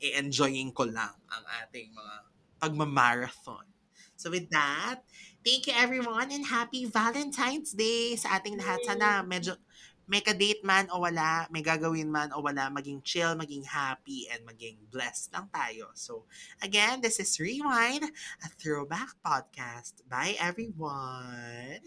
i-enjoying ko lang ang ating mga pagmamarathon. So with that, thank you everyone and happy Valentine's Day sa ating lahat. Sana medyo may ka-date man o wala, may gagawin man o wala, maging chill, maging happy, and maging blessed lang tayo. So, again, this is Rewind, a throwback podcast. Bye, everyone!